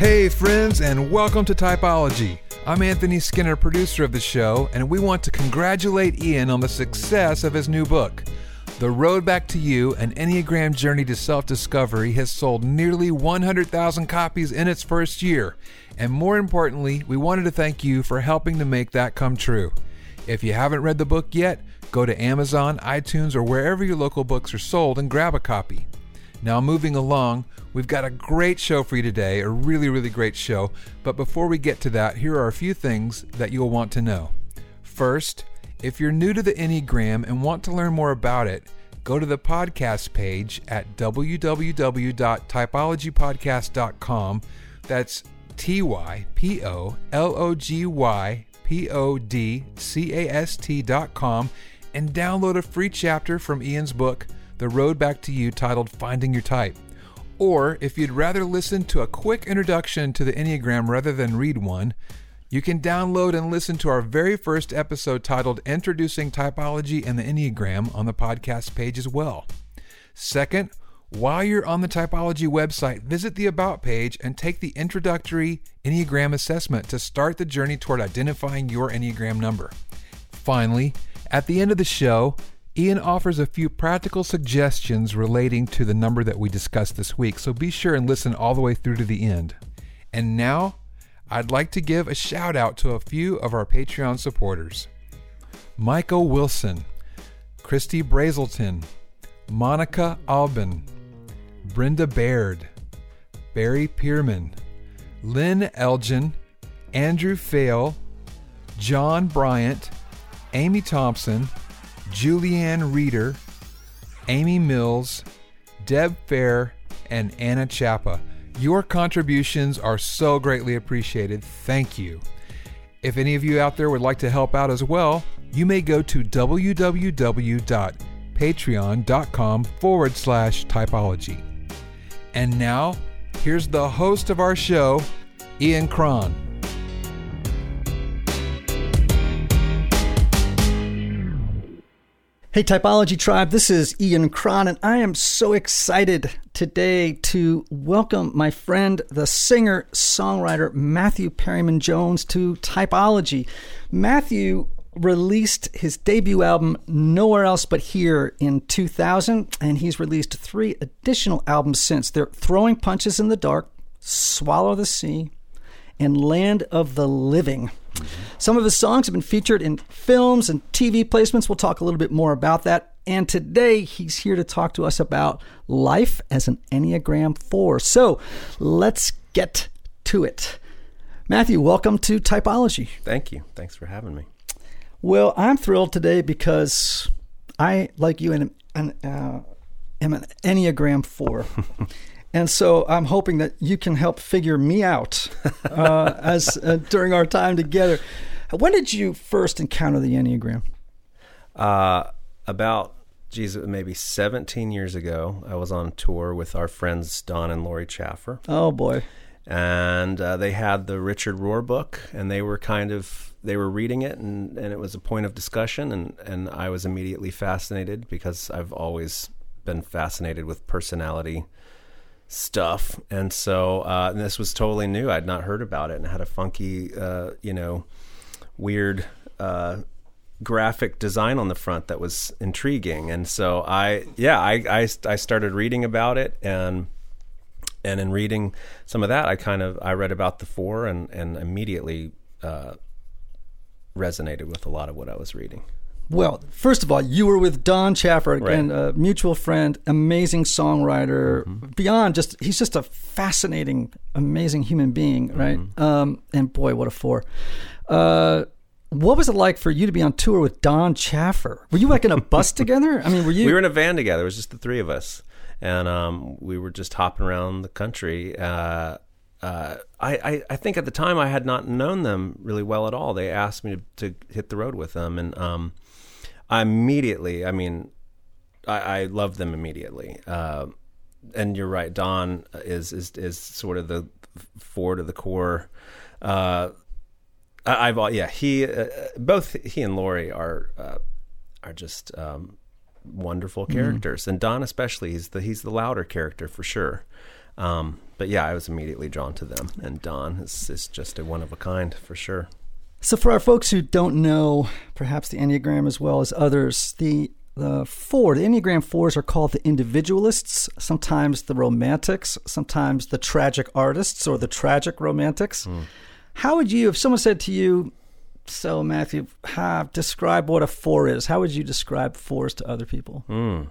Hey, friends, and welcome to Typology. I'm Anthony Skinner, producer of the show, and we want to congratulate Ian on the success of his new book. The Road Back to You An Enneagram Journey to Self Discovery has sold nearly 100,000 copies in its first year. And more importantly, we wanted to thank you for helping to make that come true. If you haven't read the book yet, go to Amazon, iTunes, or wherever your local books are sold and grab a copy. Now, moving along, we've got a great show for you today, a really, really great show. But before we get to that, here are a few things that you'll want to know. First, if you're new to the Enneagram and want to learn more about it, go to the podcast page at www.typologypodcast.com. That's T Y P O L O G Y P O D C A S T.com and download a free chapter from Ian's book. The Road Back to You titled Finding Your Type. Or if you'd rather listen to a quick introduction to the Enneagram rather than read one, you can download and listen to our very first episode titled Introducing Typology and the Enneagram on the podcast page as well. Second, while you're on the Typology website, visit the About page and take the introductory Enneagram assessment to start the journey toward identifying your Enneagram number. Finally, at the end of the show, Ian offers a few practical suggestions relating to the number that we discussed this week, so be sure and listen all the way through to the end. And now, I'd like to give a shout out to a few of our Patreon supporters Michael Wilson, Christy Brazelton, Monica Albin, Brenda Baird, Barry Pierman, Lynn Elgin, Andrew Fail, John Bryant, Amy Thompson, Julianne Reeder, Amy Mills, Deb Fair, and Anna Chapa. Your contributions are so greatly appreciated. Thank you. If any of you out there would like to help out as well, you may go to www.patreon.com forward slash typology. And now, here's the host of our show, Ian Cron. Hey, Typology Tribe, this is Ian Cron, and I am so excited today to welcome my friend, the singer songwriter Matthew Perryman Jones, to Typology. Matthew released his debut album Nowhere Else But Here in 2000, and he's released three additional albums since. They're Throwing Punches in the Dark, Swallow the Sea, and Land of the Living. Some of his songs have been featured in films and TV placements. We'll talk a little bit more about that. And today he's here to talk to us about life as an Enneagram 4. So let's get to it. Matthew, welcome to Typology. Thank you. Thanks for having me. Well, I'm thrilled today because I, like you, am an, uh, am an Enneagram 4. And so I'm hoping that you can help figure me out uh, as uh, during our time together. When did you first encounter the Enneagram? Uh, about, geez, maybe 17 years ago, I was on tour with our friends Don and Lori Chaffer. Oh, boy. And uh, they had the Richard Rohr book, and they were kind of they were reading it, and, and it was a point of discussion, and, and I was immediately fascinated because I've always been fascinated with personality stuff. And so uh, and this was totally new. I'd not heard about it and had a funky, uh, you know, weird uh, graphic design on the front that was intriguing. And so I, yeah, I, I, I started reading about it and and in reading some of that, I kind of I read about the four and and immediately uh, resonated with a lot of what I was reading. Well, first of all, you were with Don Chaffer, again, Right. a mutual friend, amazing songwriter. Beyond just, he's just a fascinating, amazing human being, right? Um, and boy, what a four. Uh, what was it like for you to be on tour with Don Chaffer? Were you like in a bus together? I mean, were you? We were in a van together. It was just the three of us, and um, we were just hopping around the country. Uh, uh, I, I, I think at the time I had not known them really well at all. They asked me to, to hit the road with them, and um, immediately, I mean, I, I loved them immediately. Uh, and you're right, Don is is is sort of the four to the core. Uh, I, have yeah, he uh, both he and Lori are uh, are just um, wonderful mm-hmm. characters, mm and Don especially. He's the he's the louder character for sure. Um, but yeah, I was immediately drawn to them, and Don is, is just a one of a kind for sure. So, for our folks who don't know, perhaps the Enneagram as well as others, the the four, the Enneagram fours are called the individualists, sometimes the romantics, sometimes the tragic artists or the tragic romantics. Mm. How would you, if someone said to you, so Matthew, have, describe what a four is, how would you describe fours to other people? Mm.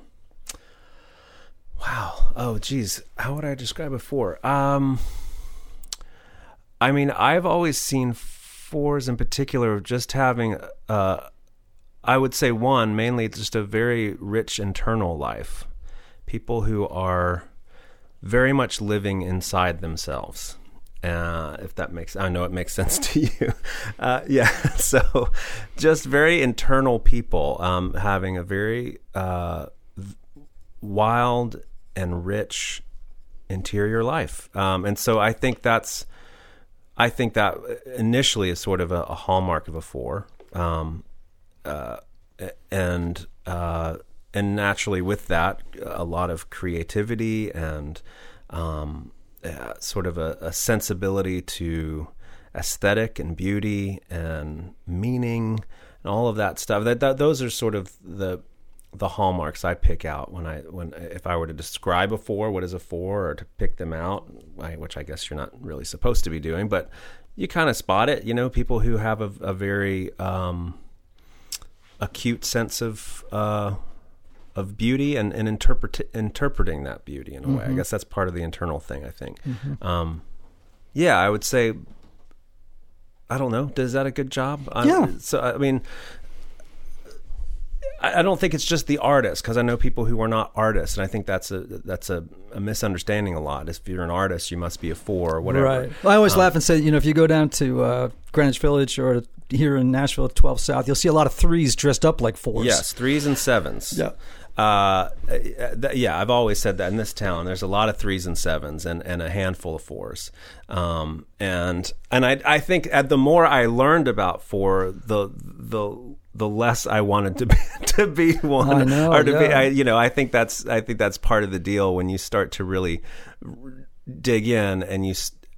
Wow. Oh, geez. How would I describe a four? Um, I mean, I've always seen fours in particular of just having, uh, I would say one, mainly just a very rich internal life. People who are very much living inside themselves. Uh, if that makes, I know it makes sense to you. Uh, yeah. So just very internal people, um, having a very, uh, wild and rich interior life. Um, and so I think that's, I think that initially is sort of a, a hallmark of a four. Um, uh, and, uh, and naturally with that, a lot of creativity and, um, uh, sort of a, a sensibility to aesthetic and beauty and meaning and all of that stuff. That, that those are sort of the the hallmarks I pick out when I when if I were to describe a four, what is a four, or to pick them out, which I guess you're not really supposed to be doing, but you kind of spot it. You know, people who have a, a very um, acute sense of uh, of beauty and, and interpret interpreting that beauty in a mm-hmm. way. I mm-hmm. guess that's part of the internal thing. I think. Mm-hmm. Um, yeah, I would say. I don't know. Does that a good job? Yeah. So I mean, I don't think it's just the artist because I know people who are not artists, and I think that's a that's a, a, misunderstanding a lot. If you're an artist, you must be a four or whatever. Right. Well, I always um, laugh and say, you know, if you go down to uh, Greenwich Village or here in Nashville, 12 South, you'll see a lot of threes dressed up like fours. Yes, threes and sevens. Yeah. Uh, th- yeah, I've always said that in this town, there's a lot of threes and sevens and, and a handful of fours. Um, and and I I think at the more I learned about four, the the the less I wanted to be, to be one know, or to yeah. be I, you know I think that's I think that's part of the deal when you start to really dig in and you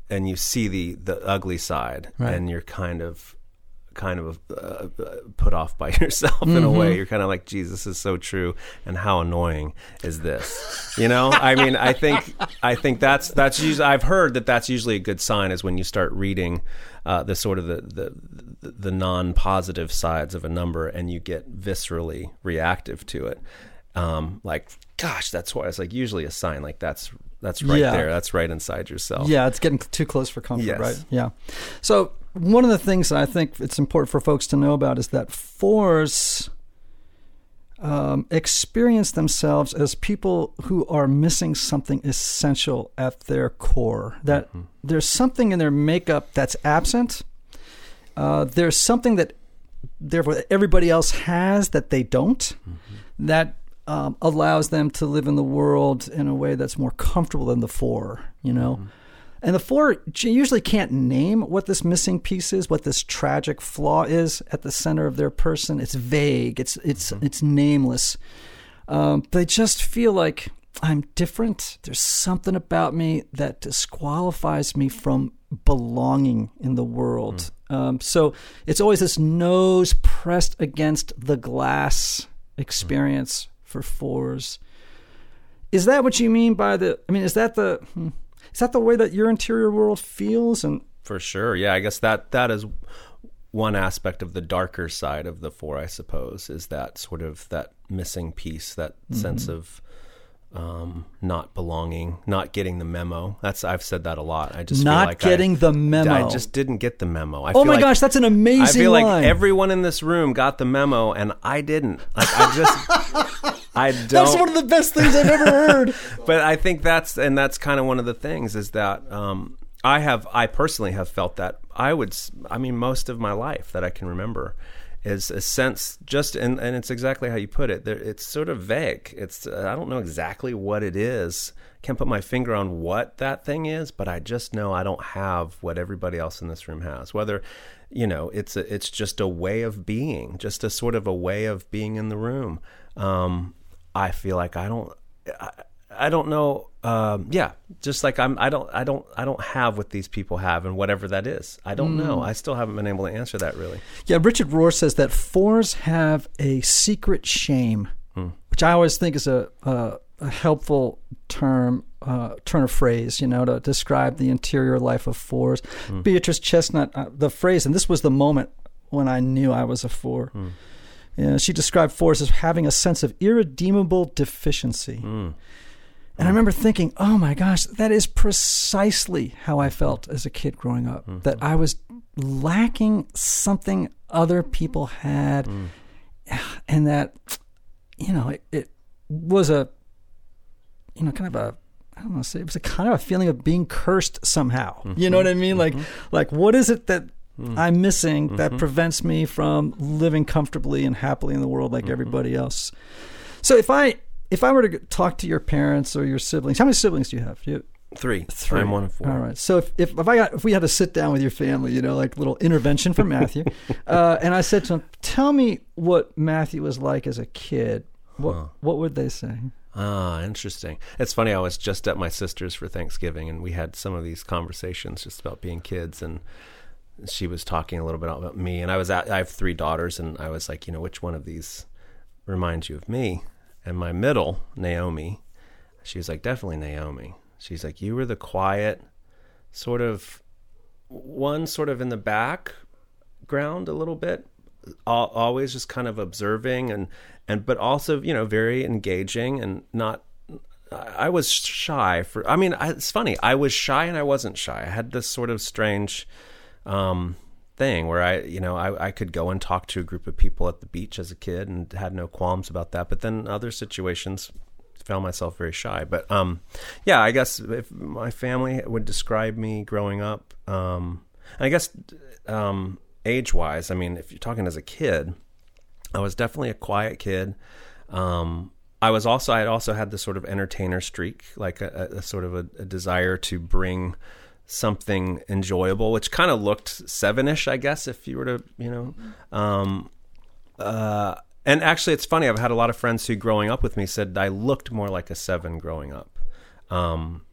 and you see the the ugly side right. and you're kind of kind of uh, put off by yourself mm-hmm. in a way. Mm-hmm. You're kind of like, Jesus is so true, and how annoying is this? You know, I mean, I think I think that's that's usually I've heard that that's usually a good sign is when you start reading uh, the sort of the the, the non positive sides of a number, and you get viscerally reactive to it. Um, like, gosh, that's why it's like usually a sign like that's that's right yeah. there. That's right inside yourself. Yeah, it's getting too close for comfort, yes. right? Yeah. So one of the things that I think it's important for folks to know about is that fours um, experience themselves as people who are missing something essential at their core. That mm-hmm. there's something in their makeup that's absent. Uh, there's something that therefore everybody else has that they don't. Mm-hmm. That um, allows them to live in the world in a way that's more comfortable than the four. You know. Mm-hmm and the four usually can't name what this missing piece is, what this tragic flaw is at the center of their person. It's vague. It's it's mm-hmm. it's nameless. Um, they just feel like I'm different. There's something about me that disqualifies me from belonging in the world. Um, so it's always this nose pressed against the glass experience for fours. Is that what you mean by the? I mean, is that the? Hmm, is that the way that your interior world feels? And for sure, yeah. I guess that that is one aspect of the darker side of the four. I suppose is that sort of that missing piece, that mm-hmm. sense of um, not belonging, not getting the memo. That's I've said that a lot. I just Not feel like getting I, the memo. I just didn't get the memo. I oh feel my like- gosh, that's an amazing I feel line. like everyone in this room got the memo, and I didn't. Like I just, I don't. that's one of the best things I've ever heard. but I think that's and that's kind of one of the things is that um, I have I personally have felt that I would I mean most of my life that I can remember is a sense just and, and it's exactly how you put it. There, it's sort of vague. It's uh, I don't know exactly what it is. Can't put my finger on what that thing is but I just know I don't have what everybody else in this room has. Whether you know it's a, it's just a way of being just a sort of a way of being in the room. Um, I feel like I don't I, I don't know. Um, yeah, just like I'm. I don't. I don't. I don't have what these people have, and whatever that is, I don't Mm. know. I still haven't been able to answer that really. Yeah, Richard Rohr says that fours have a secret shame, Hmm. which I always think is a, a, a helpful term, uh, turn of phrase, you know, to describe the interior life of fours. Hmm. Beatrice Chestnut, uh, the phrase, and this was the moment when I knew I was a four. Hmm. Yeah, she described fours as having a sense of irredeemable deficiency. And I remember thinking, oh my gosh, that is precisely how I felt as a kid growing up. Mm-hmm. That I was lacking something other people had, Mm. and that, you know, it, it was a, you know, kind of a, I don't know, say it was a kind of a feeling of being cursed somehow. You know what I mean? Mm-hmm. Like, mm-hmm. like what is it that mm. I'm missing that mm-hmm. prevents me from living comfortably and happily in the world like everybody else? So if I if I were to talk to your parents or your siblings, how many siblings do you have? Do you Three. Three. I'm one of four. All right. So if, if, if I got if we had to sit down with your family, you know, like little intervention for Matthew, uh, and I said to him, "Tell me what Matthew was like as a kid." What what would they say? Ah, interesting. It's funny. I was just at my sister's for Thanksgiving, and we had some of these conversations just about being kids, and she was talking a little bit about me, and I was at, I have three daughters, and I was like, you know, which one of these reminds you of me? And my middle, Naomi, she was like, definitely Naomi. She's like, you were the quiet, sort of one, sort of in the background a little bit, always just kind of observing and and but also you know very engaging and not I was shy for I mean it's funny I was shy and I wasn't shy I had this sort of strange um thing where I you know I, I could go and talk to a group of people at the beach as a kid and had no qualms about that but then other situations found myself very shy but um yeah I guess if my family would describe me growing up um I guess um age wise I mean if you're talking as a kid I was definitely a quiet kid. Um, I was also I had also had this sort of entertainer streak, like a, a, sort of a, a desire to bring something enjoyable, which kind of looked seven-ish, I guess, if you were to, you know. Um, uh, and actually, it's funny. I've had a lot of friends who, growing up with me, said I looked more like a seven growing up, um,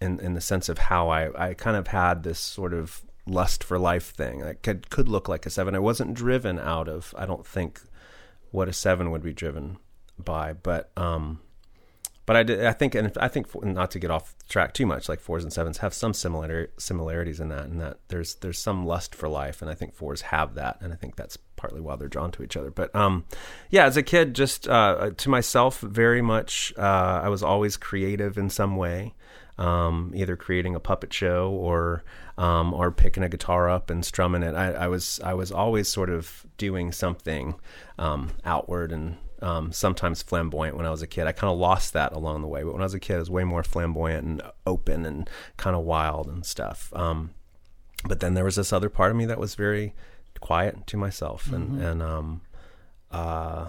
in in the sense of how I I kind of had this sort of lust for life thing. I could could look like a seven. I wasn't driven out of. I don't think what a seven would be driven by, but um, but I did. I think, and I think, not to get off track too much, like fours and sevens have some similar similarities in that, and that there's there's some lust for life, and I think fours have that, and I think that's partly why they're drawn to each other. But um, yeah, as a kid, just uh, to myself, very much, uh, I was always creative in some way, um, either creating a puppet show or um, or picking a guitar up and strumming it. I, I was I was always sort of doing something um, outward and um, sometimes flamboyant when I was a kid. I kind of lost that along the way, but when I was a kid, I was way more flamboyant and open and kind of wild and stuff. Um, but then there was this other part of me that was very quiet to myself, and and um, uh,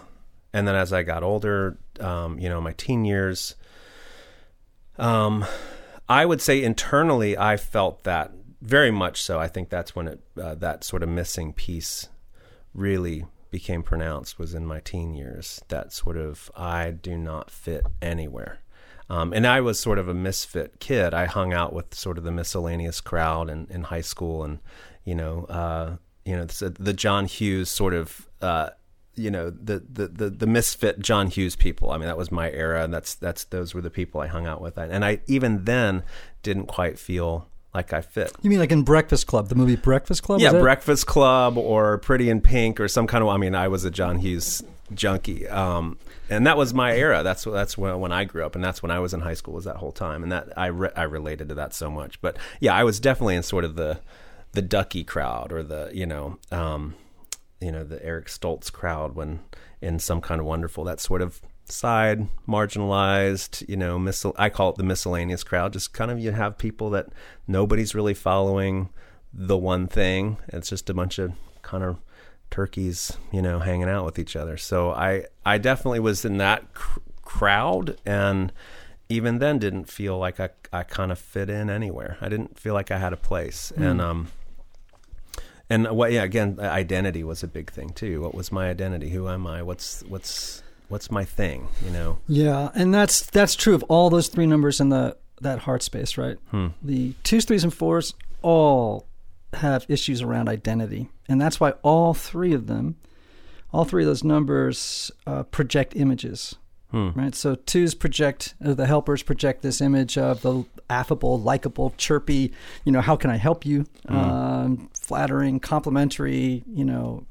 and then as I got older, um, you know, my teen years, um, I would say internally, I felt that very much so. I think that's when it uh, that sort of missing piece really became pronounced was in my teen years. That sort of I do not fit anywhere. Um, and I was sort of a misfit kid. I hung out with sort of the miscellaneous crowd in, in high school, and you know, uh, you know, the, John Hughes sort of, uh, you know, the, the the the misfit John Hughes people. I mean, that was my era, and that's that's those were the people I hung out with. And I even then didn't quite feel like I fit. You mean like in Breakfast Club, the movie Breakfast Club? Yeah, Breakfast Club or Pretty in Pink or some kind of. I mean, I was a John Hughes junkie. Um, and that was my era. That's that's when, when I grew up, and that's when I was in high school. Was that whole time, and that I re- I related to that so much. But yeah, I was definitely in sort of the the Ducky crowd or the you know um, you know the Eric Stoltz crowd when in some kind of wonderful that sort of side marginalized you know miscel- I call it the miscellaneous crowd. Just kind of you have people that nobody's really following the one thing. It's just a bunch of kind of turkeys, you know, hanging out with each other. So I I definitely was in that cr- crowd and even then didn't feel like I I kind of fit in anywhere. I didn't feel like I had a place. Hmm. And um and what yeah, again, identity was a big thing too. What was my identity? Who am I? What's what's what's my thing, you know? Yeah, and that's that's true of all those three numbers in the that heart space, right? Hmm. The twos, threes, and fours all have issues around identity, and that's why all three of them, all three of those numbers uh, project images, Hmm. right? So twos project uh, the helpers project this image of the affable, likable, chirpy. You know, how can I help you? Um, flattering, complimentary. You know,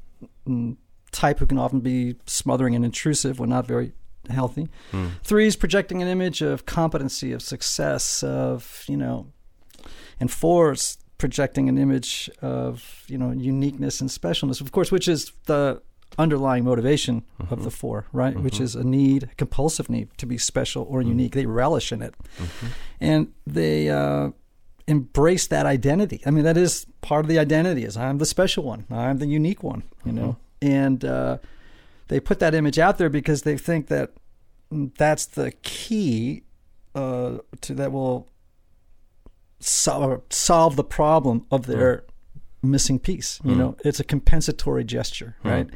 mm, type who can often be smothering and intrusive when not very healthy. Hmm. Three is projecting an image of competency, of success, of you know, and four is projecting an image of you know uniqueness and specialness. Of course, which is the underlying motivation of mm-hmm. the four, right? Mm-hmm. Which is a need, a compulsive need to be special or mm-hmm. unique. They relish in it, and they. Uh, embrace that identity. I mean, that is part of the identity. Is I'm the special one. I'm the unique one. You know, and uh, they put that image out there because they think that mm, that's the key uh, to that will sol- solve the problem of their missing piece. You know, it's a compensatory gesture, right?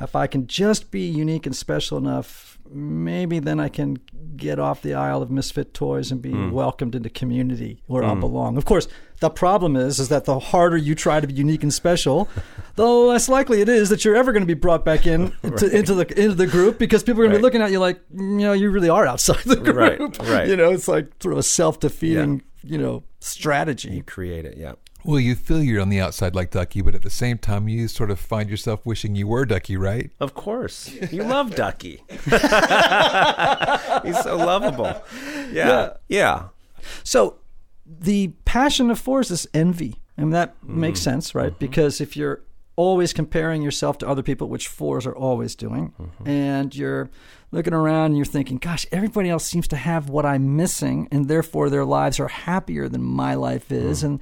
If I can just be unique and special enough, maybe then I can get off the aisle of misfit toys and be hmm. welcomed into community where I'll hmm. belong. Of course, the problem is is that the harder you try to be unique and special, the less likely it is that you're ever going to be brought back in to, into the into the group because people are going to be looking at you like, mm, you know, you really are outside the group. Right, right. You know, it's like sort of a self-defeating, you know, strategy. You create it, yeah. Well, you feel you're on the outside like Ducky, but at the same time, you sort of find yourself wishing you were Ducky, right? Of course. You love Ducky. He's so lovable. Yeah. Yeah. So the passion of fours is envy. And that Mm-hmm. makes sense, right? Because if you're always comparing yourself to other people, which fours are always doing, Mm-hmm. and you're looking around and you're thinking, gosh, everybody else seems to have what I'm missing, and therefore their lives are happier than my life is. Mm. And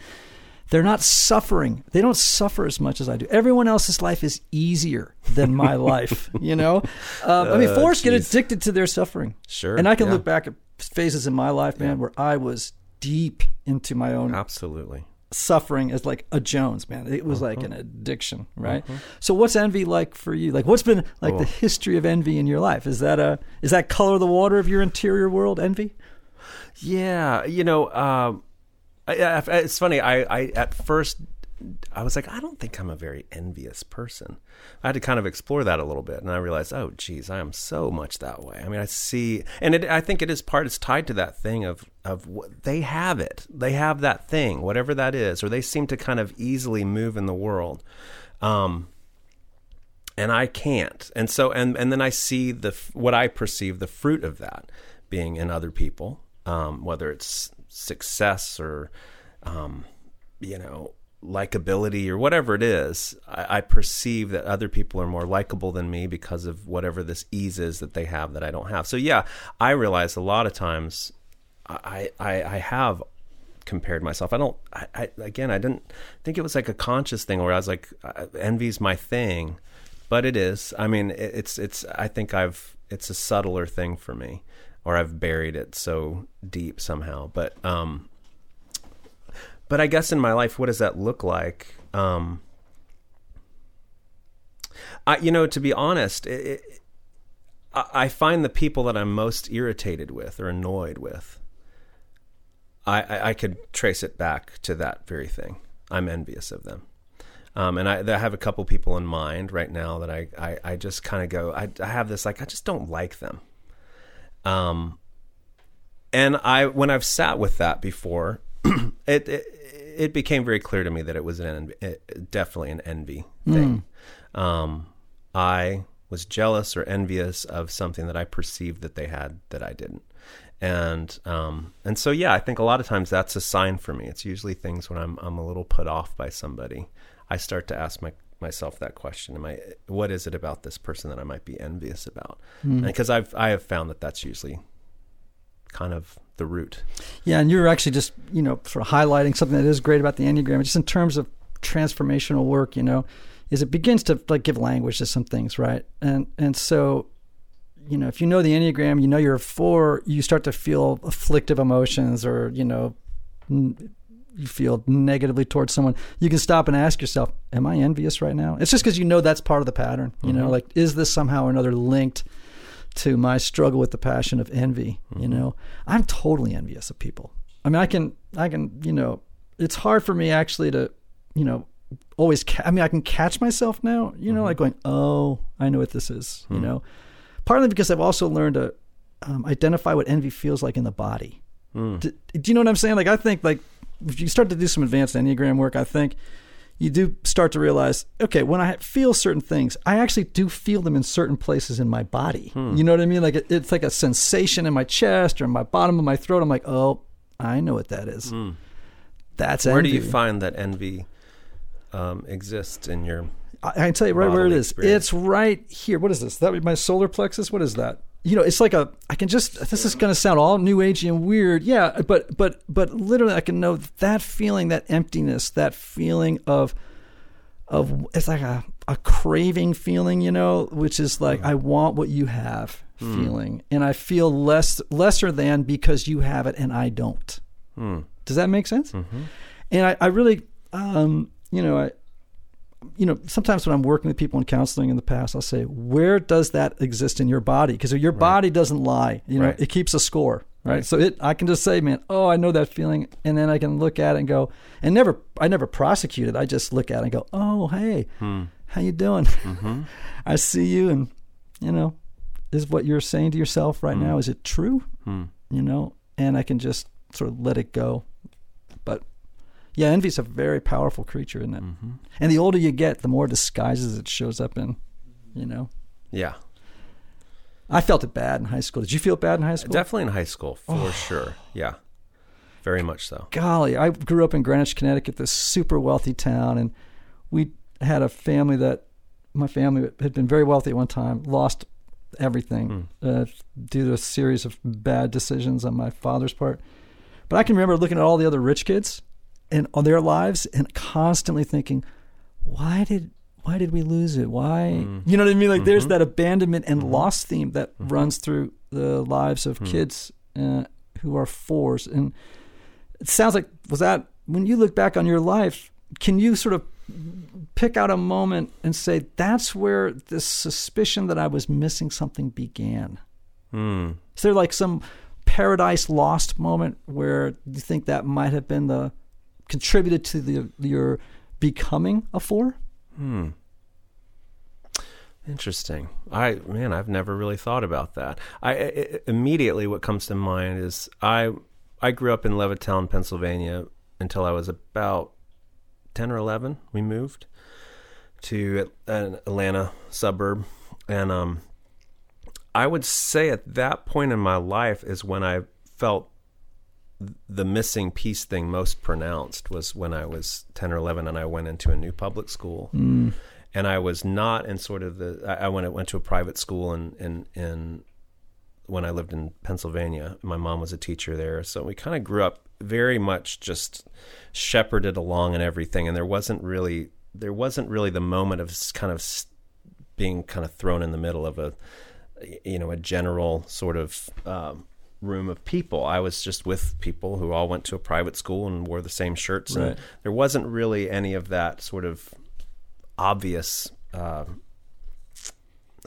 they're not suffering. They don't suffer as much as I do. Everyone else's life is easier than my life, you know? Um, I mean, Uh, fours get addicted to their suffering. Sure, And I can yeah. look back at phases in my life, man, where I was deep into my own Absolutely. suffering as like a Jones, man. It was like an Uh-huh. addiction, right? So what's envy like for you? Like what's been like the history of envy in your life? Is that a is that color of the water of your interior world, envy? Yeah, you know, um, I, I, it's funny. I, I at first I was like, I don't think I'm a very envious person. I had to kind of explore that a little bit, and I realized, oh, geez, I am so much that way. I mean, I see, and it, I think it is part. It's tied to that thing of of what they have it. They have that thing, whatever that is, or they seem to kind of easily move in the world. Um, and I can't. And so, and and then I see the what I perceive the fruit of that being in other people, um, whether it's success or, um, you know, likability or whatever it is. I, I perceive that other people are more likable than me because of whatever this ease is that they have that I don't have. So yeah, I realize a lot of times I I, I have compared myself. I don't. I, I again, I didn't think it was like a conscious thing where I was like, uh, envy's my thing, but it is. I mean, it, it's it's. I think I've. It's a subtler thing for me, or I've buried it so deep somehow. But um, but I guess in my life, what does that look like? Um, I you know to be honest, it, it, I find the people that I'm most irritated with or annoyed with. I, I, I could trace it back to that very thing. I'm envious of them. Um, and I, I have a couple people in mind right now that I, I, I just kind of go, I, I have this, like, I just don't like them. Um, and I, when I've sat with that before, it, it, it became very clear to me that it was an envy, it, definitely an envy thing. Um, I was jealous or envious of something that I perceived that they had that I didn't. And um, and so yeah, I think a lot of times that's a sign for me. It's usually things when I'm I'm a little put off by somebody. I start to ask my myself that question am i what is it about this person that i might be envious about hmm. because i've i have found that that's usually kind of the root Yeah, and you're actually just you know sort of highlighting something that is great about the enneagram, just in terms of transformational work. You know, is it begins to like give language to some things, right? And and so, you know, if you know the enneagram, you know you're a four, you start to feel afflictive emotions, or you know, you feel negatively towards someone. You can stop and ask yourself, "Am I envious right now?" It's just because you know that's part of the pattern. You know, mm-hmm. like is this somehow or another linked? to my struggle with the passion of envy. You mm-hmm. know, I'm totally envious of people. I mean, I can, I can, you know, it's hard for me actually to, you know, always. Ca- I mean, I can catch myself now. You know, mm-hmm. like going, oh, I know what this is. You hmm. know, partly because I've also learned to um, identify what envy feels like in the body. Hmm. Do, do you know what I'm saying? Like, I think like if you start to do some advanced enneagram work, I think you do start to realize, okay, when I feel certain things, I actually do feel them in certain places in my body. You know what I mean? Like it, it's like a sensation in my chest or in my bottom of my throat. I'm like, oh, I know what that is. That's where do you find that envy um, exists in your I, I can tell you right where it is. experience? It's right here. What is this? That my solar plexus? What is that? You know, it's like a. I can just. This is going to sound all new agey and weird. Yeah, but but but literally, I can know that feeling, that emptiness, that feeling of of it's like a a craving feeling, you know, which is like mm. I want what you have mm. feeling, and I feel less lesser than because you have it and I don't. Mm. Does that make sense? Mm-hmm. And I, I really, um, you know, I, you know, sometimes when I'm working with people in counseling in the past, I'll say, where does that exist in your body? Because your body doesn't lie. You know, Right. it keeps a score. Right? Right. So it, I can just say, man, oh, I know that feeling, and then I can look at it and go, and never, I never prosecute it. I just look at it and go, oh, hey, hmm. how you doing? Mm-hmm. I see you, and you know, is what you're saying to yourself right hmm. now is it true? Hmm. You know, and I can just sort of let it go. Yeah, envy's a very powerful creature, isn't it? And the older you get, the more disguises it shows up in. You know, yeah I felt it bad in high school. Did you feel bad in high school? definitely in high school for Oh. sure yeah very much so golly, I grew up in Greenwich, Connecticut, this super wealthy town, and we had a family that my family had been very wealthy at one time, lost everything uh, due to a series of bad decisions on my father's part. But I can remember looking at all the other rich kids and on their lives and constantly thinking, why did why did we lose it? Why mm-hmm. you know what I mean? Like there's mm-hmm. that abandonment and mm-hmm. loss theme that runs through the lives of kids uh, who are fours. And it sounds like was that when you look back on your life can you sort of pick out a moment and say that's where this suspicion that i was missing something began? Hmm. is there like some paradise lost moment where you think that might have been the contributed to the your becoming a four Hmm. Interesting. I man, I've never really thought about that. I, immediately what comes to mind is I I grew up in Levittown, Pennsylvania until I was about 10 or 11. We moved to an Atlanta suburb and um I would say at that point in my life is when I felt the missing piece thing most pronounced was when I was 10 or 11 and I went into a new public school. And I was not in sort of the, I, I went, went to a private school in, in, in, when I lived in Pennsylvania. My mom was a teacher there. So we kind of grew up very much just shepherded along and everything. And there wasn't really, there wasn't really the moment of kind of being kind of thrown in the middle of a, you know, a general sort of um, room of people. I was just with people who all went to a private school and wore the same shirts, Right. and there wasn't really any of that sort of obvious. Uh,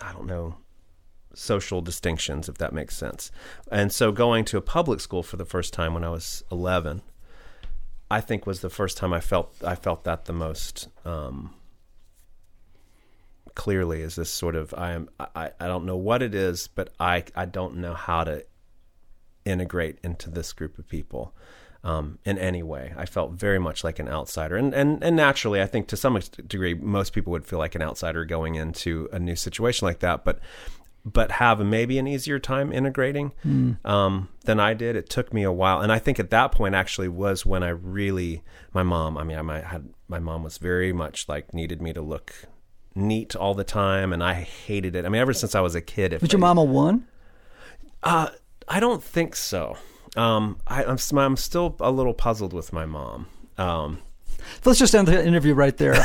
I don't know social distinctions, if that makes sense. And so, going to a public school for the first time when I was eleven, I think was the first time I felt I felt that the most. Um, clearly is this sort of I am I, I don't know what it is, but I I don't know how to integrate into this group of people. um, in any way. I felt very much like an outsider, and and and naturally, I think to some degree, most people would feel like an outsider going into a new situation like that. But but have maybe an easier time integrating mm. um, than I did. It took me a while, and I think at that point actually was when I really my mom. I mean, I might had my mom was very much like needed me to look neat all the time, and I hated it. I mean, ever since I was a kid. If was your mom a one? Uh, I don't think so. Um, I, am I'm, I'm still a little puzzled with my mom. Um, Let's just end the interview right there. I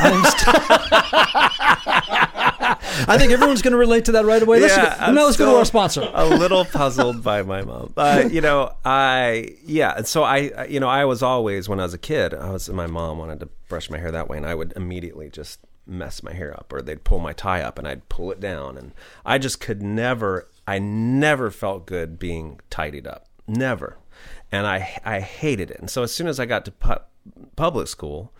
think everyone's going to relate to that right away. Let's yeah, go, now let's go to our sponsor. a little puzzled by my mom, but you know, I yeah. And So I, you know, I was always when I was a kid, I was my mom wanted to brush my hair that way, and I would immediately just mess my hair up, or they'd pull my tie up, and I'd pull it down, and I just could never. I never felt good being tidied up, never, and I I hated it. And so as soon as I got to pu- public school,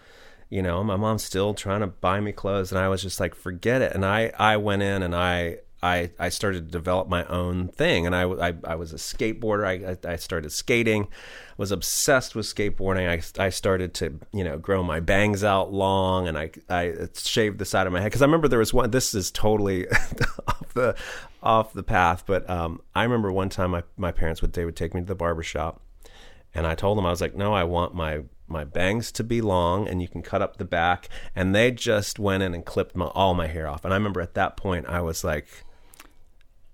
you know, my mom's still trying to buy me clothes, and I was just like, forget it. And I I went in and I I, I started to develop my own thing, and I, I, I was a skateboarder. I, I started skating, was obsessed with skateboarding. I, I started to you know grow my bangs out long, and I I shaved the side of my head because I remember there was one. This is totally off the off the path, but um, I remember one time my my parents would they would take me to the barber shop, and I told them I was like, no, I want my my bangs to be long and you can cut up the back and they just went in and clipped my, all my hair off and i remember at that point i was like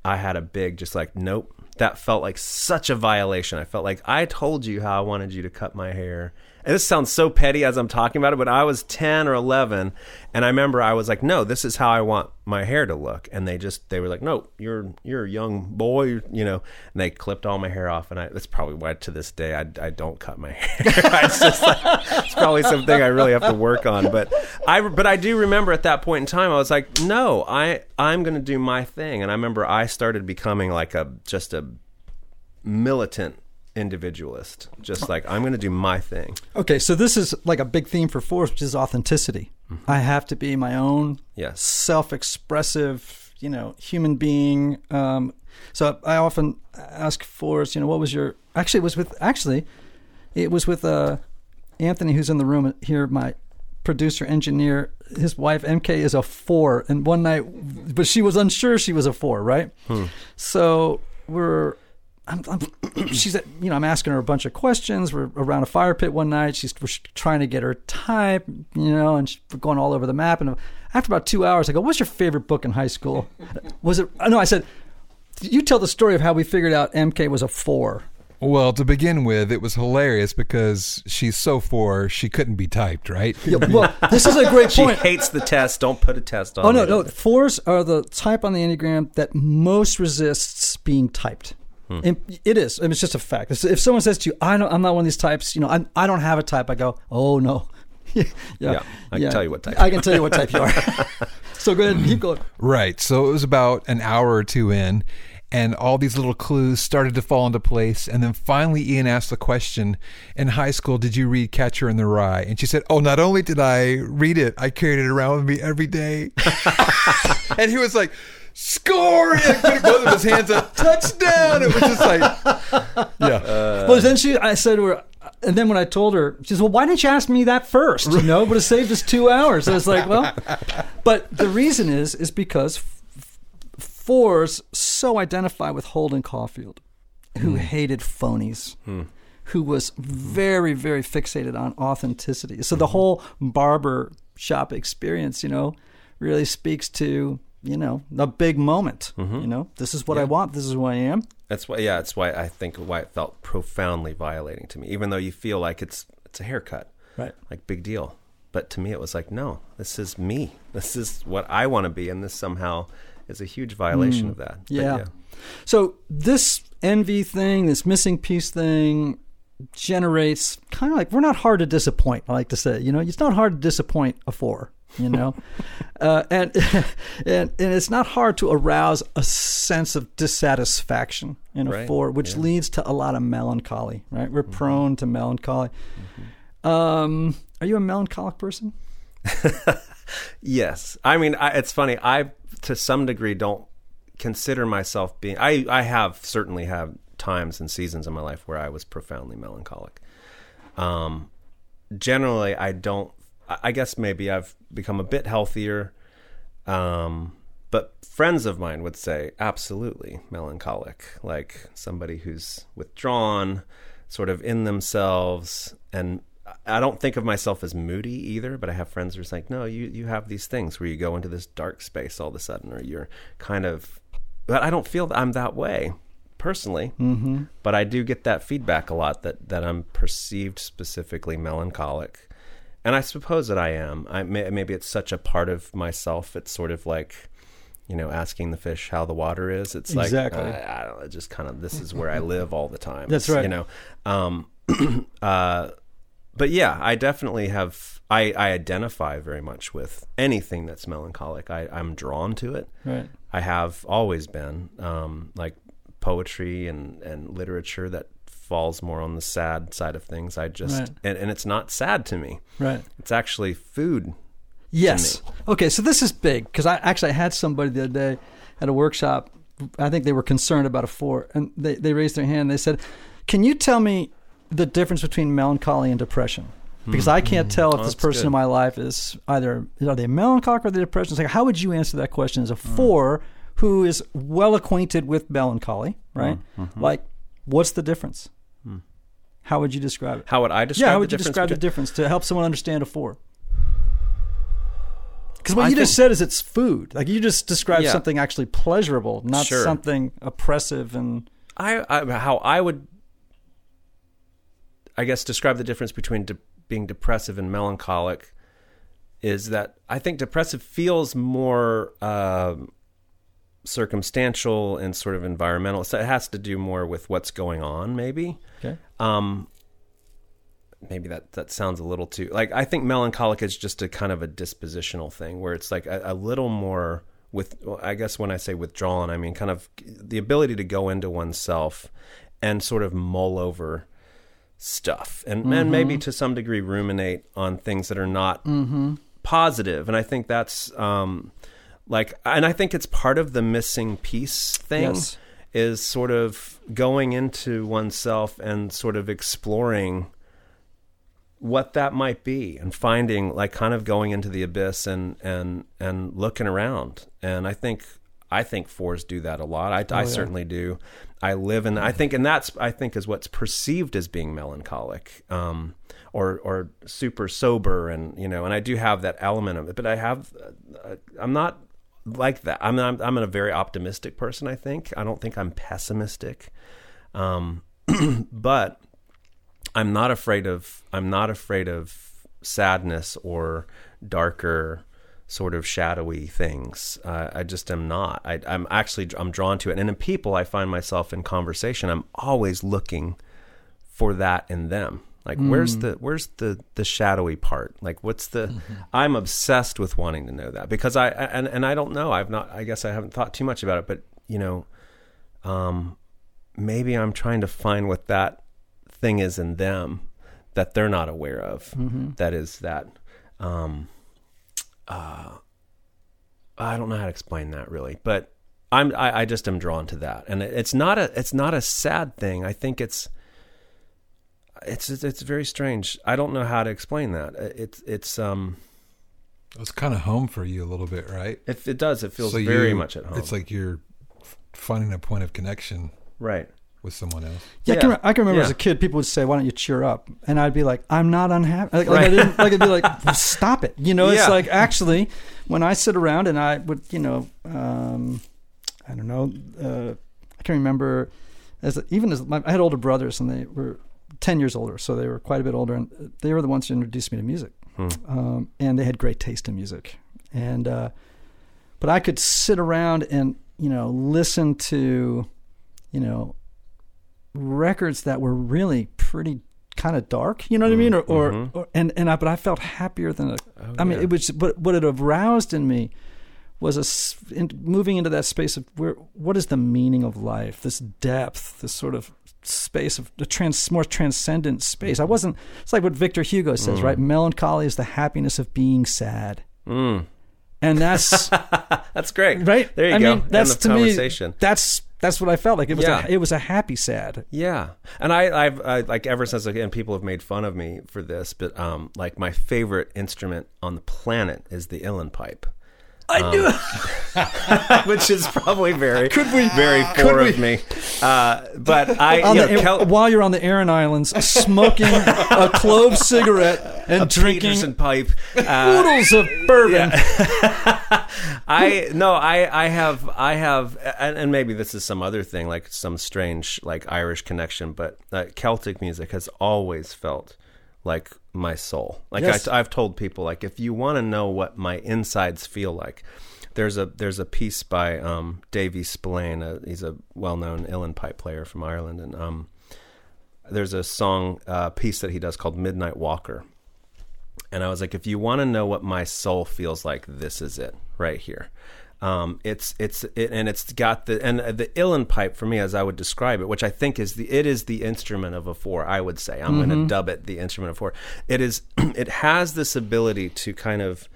i had a big just like nope. That felt like such a violation. I felt like i told you how i wanted you to cut my hair and this sounds so petty as I'm talking about it, but I was 10 or 11, and I remember I was like, "No, this is how I want my hair to look." And they just they were like, "No, you're you're a young boy, you know." And they clipped all my hair off, and I that's probably why to this day I, I don't cut my hair. it's just like, it's probably something I really have to work on. But I but I do remember at that point in time I was like, "No, I I'm going to do my thing." And I remember I started becoming like a just a militant individualist. Just like I'm going to do my thing. Okay, so this is like a big theme for fours, which is authenticity. Mm-hmm. I have to be my own yes. self-expressive, you know, human being. Um, so I often ask fours, you know, what was your? Actually, it was with actually, it was with uh, Anthony, who's in the room here. My producer engineer his wife mk is a four and one night but she was unsure she was a four right hmm. so we're I'm, I'm she's at, you know I'm asking her a bunch of questions. We're around a fire pit one night. She's we're trying to get her type, you know, and she's going all over the map. And after about two hours, I go, "What's your favorite book in high school?" Was it? No, I said, "You tell the story of how we figured out MK was a four. Well, to begin with, it was hilarious because she's so four, she couldn't be typed, right? Yeah, well, this is a great point. She hates the test. Don't put a test on. Oh no, no. Fours are the type on the enneagram that most resists being typed. Hmm. it is. I mean, it's just a fact. If someone says to you, I am not one of these types, you know, I, I don't have a type, I go, oh, no. yeah, yeah, I can tell you what type. I can tell you what type you are. so go ahead, and keep going. Right. So it was about an hour or two in, and all these little clues started to fall into place. And then finally, Ian asked the question In high school, did you read Catcher in the Rye? And she said, Oh, not only did I read it, I carried it around with me every day. and he was like, score! And put both of his hands up, touchdown! It was just like, yeah. Uh, well, then she, I said to her, and then when I told her, she says, "Well, why didn't you ask me that first? You know, but it saved us two hours." I was like, "Well," but the reason is is because f- fours so identify with Holden Caulfield, who mm. hated phonies. Mm. Who was very, very fixated on authenticity. So the mm-hmm. whole barber shop experience, you know, really speaks to you know, a big moment. Mm-hmm. You know, this is what yeah. I want. This is who I am. That's why. Yeah, that's why I think why it felt profoundly violating to me. Even though you feel like it's it's a haircut, right? Like big deal. But to me, it was like, no, this is me. This is what I want to be, and this somehow is a huge violation mm. of that. Yeah. yeah. So this envy thing, this missing piece thing, generates kind of like we're not hard to disappoint. I like to say, you know, it's not hard to disappoint a four you know uh, and, and and it's not hard to arouse a sense of dissatisfaction in a right. four which yeah. leads to a lot of melancholy right we're mm-hmm. prone to melancholy mm-hmm. um, are you a melancholic person yes i mean I, it's funny i to some degree don't consider myself being i i have certainly have times and seasons in my life where i was profoundly melancholic Um, generally, I don't. I guess maybe I've become a bit healthier. Um, but friends of mine would say absolutely melancholic, like somebody who's withdrawn, sort of in themselves. And I don't think of myself as moody either, but I have friends who are like, no, you, you have these things where you go into this dark space all of a sudden, or you're kind of, but I don't feel that I'm that way personally, mm-hmm. but I do get that feedback a lot that, that I'm perceived specifically melancholic. And I suppose that I am. I may, maybe it's such a part of myself. It's sort of like, you know, asking the fish how the water is. It's like Exactly. I, I don't know, just kind of this is where I live all the time. That's It's, right. You know, um, uh, but yeah, I definitely have. I, I identify very much with anything that's melancholic. I, I'm drawn to it. Right. I have always been um, like poetry and, and literature that falls more on the sad side of things. I just Right. and, and it's not sad to me. Right. It's actually food. Yes. Okay, so this is big because I actually I had somebody the other day at a workshop. I think they were concerned about a four, and they, they raised their hand. And They said, "Can you tell me the difference between melancholy and depression?" Because I can't tell if Oh, this person good. in my life is either are they melancholic or they depression. It's like, how would you answer that question as a Hmm. four who is well acquainted with melancholy, right? Mm-hmm. Like, what's the difference? How would you describe it? How would I describe? yeah, how would you describe the difference to help someone understand a four? Because what I you just said is it's food. Like you just described Yeah. something actually pleasurable, not Sure. something oppressive and I, I how I would, I guess, describe the difference between de- being depressive and melancholic is that I think depressive feels more um, circumstantial and sort of environmental. So it has to do more with what's going on, maybe. okay. Um, maybe that that sounds a little too like I think melancholic is just a kind of a dispositional thing where it's like a, a little more with well, I guess when I say withdrawn I mean kind of the ability to go into oneself and sort of mull over stuff and and maybe to some degree ruminate on things that are not positive. positive and I think that's um like and I think it's part of the missing piece thing Yes. is sort of going into oneself and sort of exploring what that might be and finding like kind of going into the abyss and and and looking around. And i think i think fours do that a lot. I, I certainly do. I live in i think and that's i think is what's perceived as being melancholic um or or super sober and you know and i do have that element of it but i have uh, i'm not like that i'm i'm, I'm a very optimistic person i think i don't think i'm pessimistic um but I'm not afraid of I'm not afraid of sadness or darker sort of shadowy things. Uh, I just am not. I, I'm actually I'm drawn to it, and in people, I find myself in conversation. I'm always looking for that in them. Like where's the where's the the shadowy part? Like what's the? I'm obsessed with wanting to know that because I and and I don't know. I've not. I guess I haven't thought too much about it, but you know, um, maybe I'm trying to find what that thing is in them that they're not aware of. That is that. Um, uh, I don't know how to explain that really, but I'm I, I just am drawn to that, and it, it's not a it's not a sad thing. I think it's it's it's very strange. I don't know how to explain that. It's it's um It's kind of home for you a little bit, right? it, it does it feels So very you- much at home. It's like you're finding a point of connection right. with someone else. Yeah, I, can, I can remember Yeah. as a kid, people would say, "Why don't you cheer up?" And I'd be like, "I'm not unhappy." Like, like I didn't like. I'd be like, well, "Stop it!" You know, it's Yeah. like actually, when I sit around and I would, you know, um, I don't know, uh, I can remember as even as my, I had older brothers and they were ten years older, so they were quite a bit older, and they were the ones who introduced me to music, um, and they had great taste in music, and uh, but I could sit around and you know listen to, you know, records that were really pretty kind of dark, you know what I mean? Or, or, or and and I, but I felt happier than I mean, yeah. it was, but what it aroused in me was a in, moving into that space of where what is the meaning of life? This depth, this sort of space of the trans, more transcendent space. I wasn't. It's like what Victor Hugo says, right? Melancholy is the happiness of being sad, Mm. and that's That's great. right. There you I go. Mean, that's End of to conversation. me. That's that's what I felt like. It was Yeah. a, it was a happy sad. Yeah, and I, I've I, like ever since again people have made fun of me for this, but um, like my favorite instrument on the planet is the uilleann pipe. I knew which is probably very very poor of me. Uh, but I on you the, know, Kel- while you're on the Aran Islands, smoking a clove cigarette and drinking Peterson pipe. Uh, oodles of bourbon. I no, I I have I have, and, and maybe this is some other thing, like some strange like Irish connection, but uh, Celtic music has always felt like my soul. Like Yes. I, I've told people, like if you want to know what my insides feel like, there's a there's a piece by um, Davy Spillane. Uh, he's a well-known uilleann pipe player from Ireland, and um, there's a song uh, piece that he does called Midnight Walker. And I was like, if you want to know what my soul feels like, this is it right here. Um, it's it's it, and it's got the and the uilleann pipe for me, as I would describe it, which I think is the it is the instrument of a four. I would say I'm going to dub it the instrument of four. It is it has this ability to kind of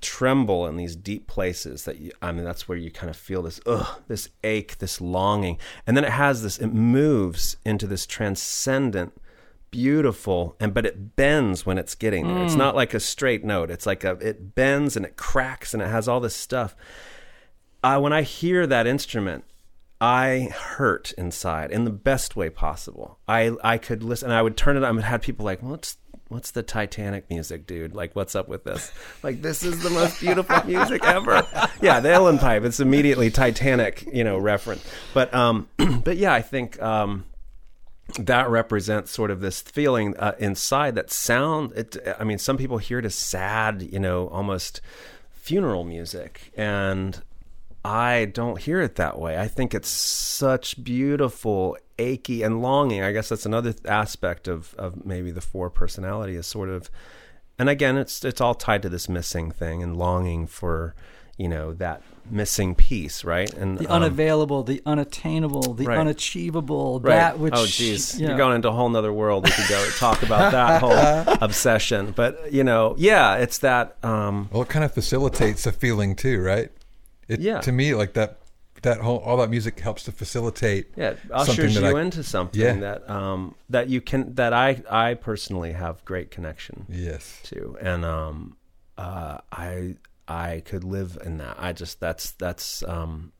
tremble in these deep places that you, I mean that's where you kind of feel this ugh this ache this longing and then it has this it moves into this transcendent beautiful and but it bends when it's getting there it's not like a straight note it's like a it bends and it cracks and it has all this stuff I when I hear that instrument I hurt inside in the best way possible. I I could listen and I would turn it on and had people like, What's what's the Titanic music, dude? Like what's up with this? Like this is the most beautiful music ever. Yeah, the uilleann pipe, it's immediately Titanic, you know, reference. But um but yeah, I think um that represents sort of this feeling uh, inside that sound it i mean some people hear it as sad you know almost funeral music. And i don't hear it that way. I think it's such beautiful achy and longing. I guess that's another aspect of of maybe the four personality is sort of and again it's it's all tied to this missing thing and longing for you know that missing piece right and The um, unavailable, the unattainable, the Right. unachievable, Right. that which oh, geez, yeah. you're going into a whole nother world. We could go talk about that whole obsession. But you know, yeah, it's that. Um, Well, it kind of facilitates a feeling too, right? It, Yeah. To me, like that, that whole all that music helps to facilitate. yeah, it ushers you I- into something Yeah. that um, that you can that I I personally have great connection Yes. to, and um, uh, I I could live in that. I just that's that's um,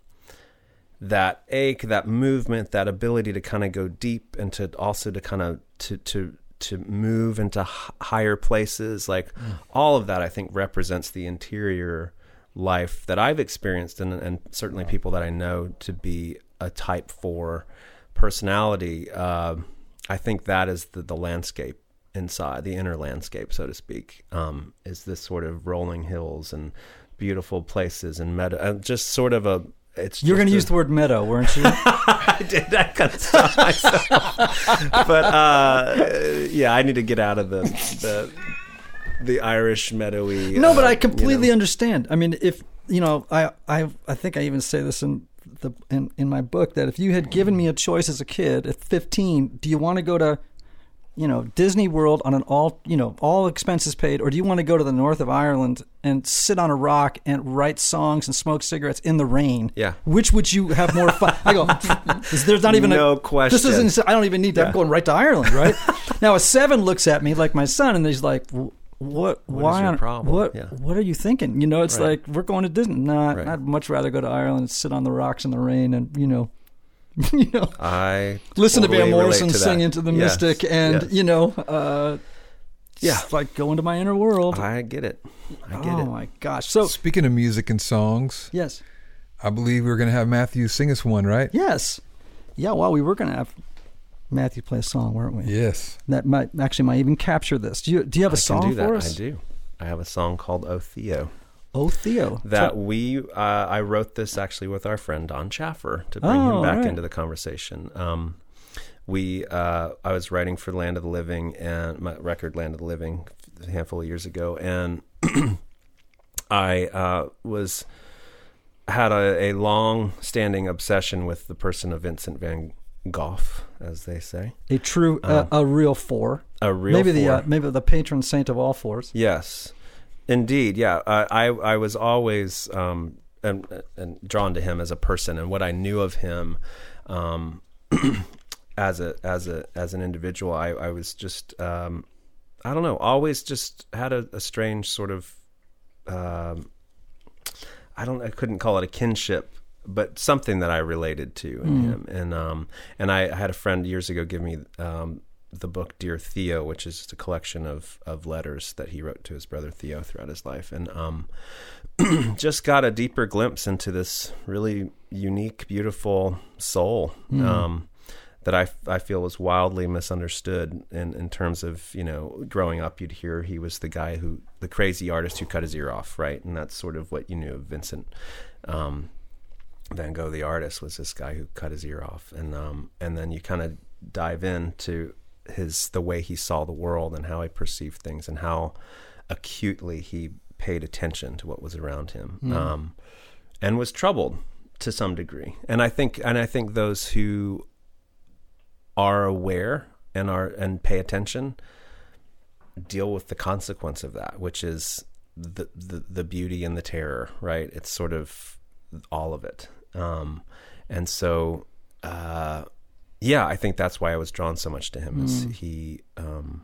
that ache, that movement, that ability to kind of go deep and to also to kind of to to to move into h- higher places. Like all of that, I think represents the interior life that I've experienced, and and certainly people that I know to be a Type Four personality. Uh, I think that is the the landscape inside the inner landscape, so to speak, um, is this sort of rolling hills and beautiful places and meadow, and just sort of a. It's You're going to use the word meadow, weren't you? I did. I of stopped myself. but uh, yeah, I need to get out of the the, the Irish meadowy. no, but uh, I you completely know. understand. I mean, if you know, I I I think I even say this in the in, in my book that if you had given me a choice as a kid at 15, do you want to go to you know Disney World on an all you know all expenses paid, or do you want to go to the north of Ireland and sit on a rock and write songs and smoke cigarettes in the rain? Yeah. Which would you have more fun? I go. There's not even No a question. This isn't. I don't even need to. I'm going right to Ireland, right? now a seven looks at me like my son, and he's like. "Wh- What? why? your problem?" What? Yeah. What are you thinking? You know, it's Right. like we're going to Disney. Nah, Right. I'd much rather go to Ireland and sit on the rocks in the rain and you know, you know, I listen to totally Van Morrison to sing into the Yes, mystic, and yes. you know, uh, Yeah. it's like go into my inner world. I get it. I get it. oh it. my gosh! So Speaking of music and songs, yes, I believe we're going to have Matthew sing us one, right? yes, yeah. Well, we were going to have Matthew play a song, weren't we? Yes. That might actually might even capture this. Do you do you have a I song can do that. for us? I do. I have a song called "Oh Theo." Oh, Theo. that we uh, I wrote this actually with our friend Don Chaffer to bring Oh, him back right. into the conversation. Um, we uh, I was writing for Land of the Living and my record Land of the Living a handful of years ago, and I uh, was had a, a long standing obsession with the person of Vincent Van Gogh, as they say, a true, uh, a real four. a real maybe the four. uh, maybe the patron saint of all fours. Yes, indeed. Yeah, I I, I was always um, and, and drawn to him as a person and what I knew of him um, as a as a as an individual. I, I was just um, I don't know, always just had a, a strange sort of um, I don't I couldn't call it a kinship but something that I related to in mm. him. And um, and I, I, had a friend years ago give me um, the book Dear Theo, which is just a collection of of letters that he wrote to his brother Theo throughout his life, and um, just got a deeper glimpse into this really unique, beautiful soul. Mm. Um, that I, I feel was wildly misunderstood in, in terms of, you know, growing up, you'd hear he was the guy who, the crazy artist who cut his ear off, right? And that's sort of what you knew of Vincent. Um, Van Gogh, the artist, was this guy who cut his ear off, and um, and then you kind of dive into his the way he saw the world and how he perceived things and how acutely he paid attention to what was around him, mm. um, and was troubled to some degree. And I think and I think those who are aware and are and pay attention deal with the consequence of that, which is the the, the beauty and the terror. Right? It's sort of all of it. Um, and so, uh, yeah, I think that's why I was drawn so much to him. Is mm. he um,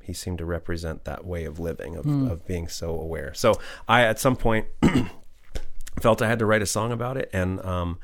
he seemed to represent that way of living of, mm. of being so aware. So I at some point felt I had to write a song about it, and um,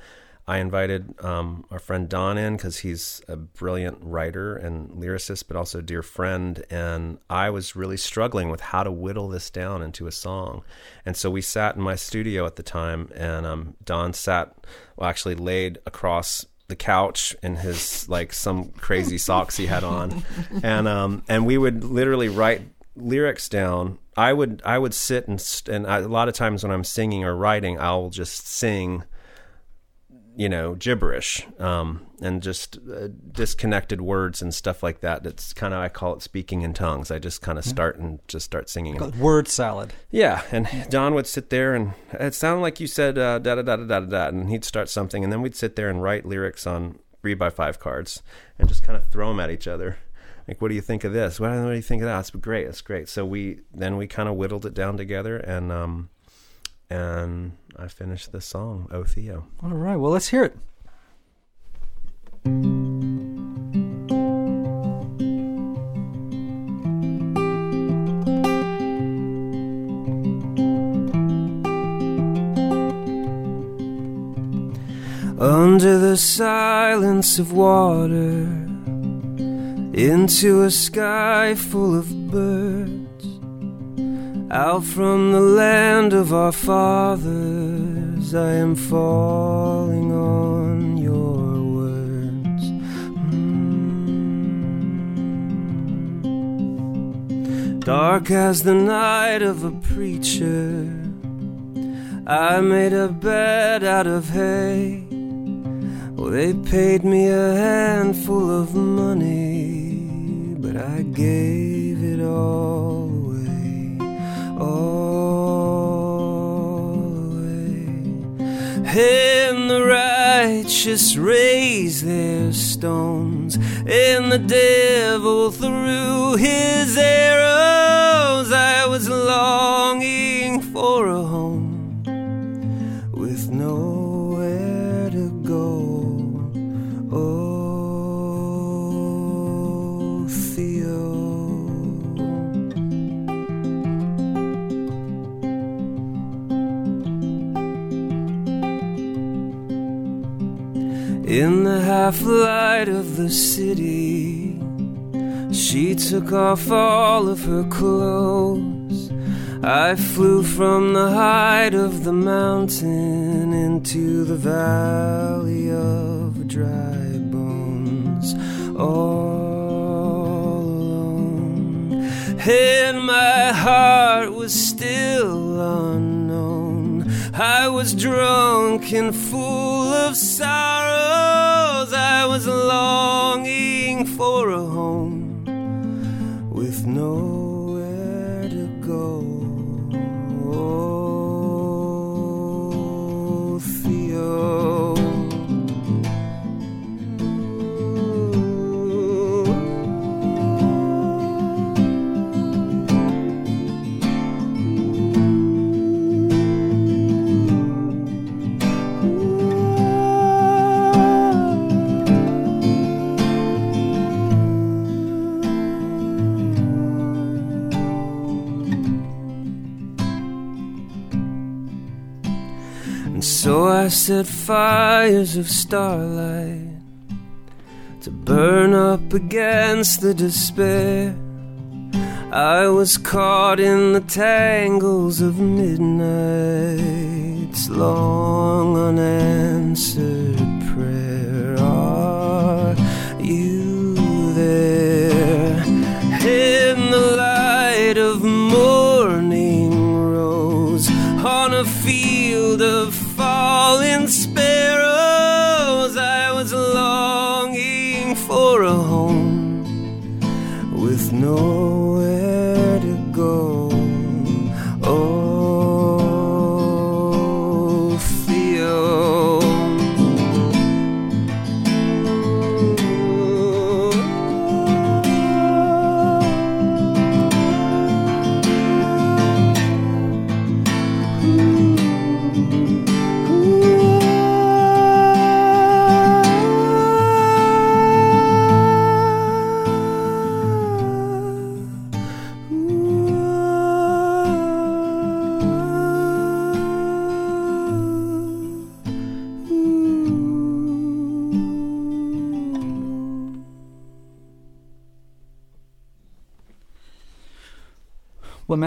I invited um, our friend Don in because he's a brilliant writer and lyricist, but also a dear friend. And I was really struggling with how to whittle this down into a song. And so we sat in my studio at the time, and um, Don sat, well, actually laid across the couch in his like some crazy socks he had on, and um, and we would literally write lyrics down. I would I would sit and and I, a lot of times when I'm singing or writing, I'll just sing you know gibberish um, and just uh, disconnected words and stuff like that. That's kind of I call it speaking in tongues. I just kind of start and just start singing. Word salad. Yeah, and Don would sit there and it sounded like you said uh, da da da da da da, and he'd start something, and then we'd sit there and write lyrics on three by five cards and just kind of throw them at each other. Like, what do you think of this? What, what do you think of that? It's great. It's great. So we then we kind of whittled it down together and. Um, and I finished the song, O Theo. All right, well, let's hear it. Under the silence of water, into a sky full of birds out from the land of our fathers, I am falling on Dark as the night of a preacher, I made a bed out of hay. Well, they paid me a handful of money, but I gave it all away. All away. and the righteous raise their stones, and the devil threw his arrows. I was longing In the half light of the city, she took off all of her clothes. I flew from the height of the mountain into the valley of dry bones, all alone. And my heart was still unknown. I was drunk and full of sorrows. I was longing for a home with nowhere I set fires of starlight to burn up against the despair. I was caught in the tangles of midnight's long unanswered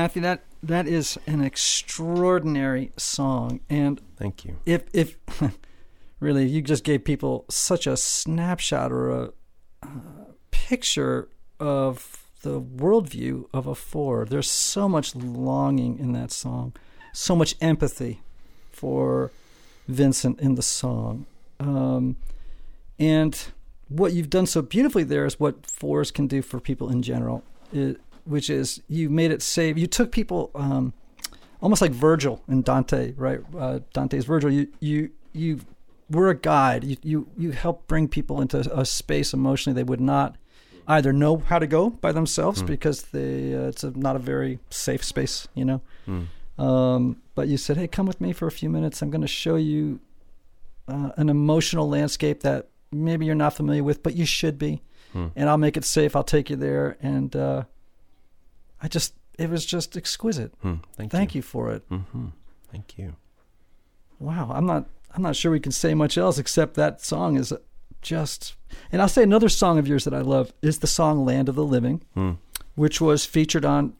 Matthew, that that is an extraordinary song, and Thank you. if if really you just gave people such a snapshot or a uh, picture of the worldview of a four. There's so much longing in that song, so much empathy for Vincent in the song, um, and what you've done so beautifully there is what fours can do for people in general, it, which is you made it save. You took people. Um, almost like Virgil and Dante, right? Uh, Dante's Virgil. You you you were a guide. You you you help bring people into a space emotionally they would not either know how to go by themselves because they uh, it's a, not a very safe space, you know. Um, but you said, "Hey, come with me for a few minutes. I'm going to show you uh, an emotional landscape that maybe you're not familiar with, but you should be, and I'll make it safe. I'll take you there." And uh, I just it was just exquisite. Hmm. Thank, Thank you for it. Mm-hmm. Thank you. Wow, I'm not I'm not sure we can say much else except that song is just and I'll say another song of yours that I love is the song Land of the Living, Hmm. which was featured on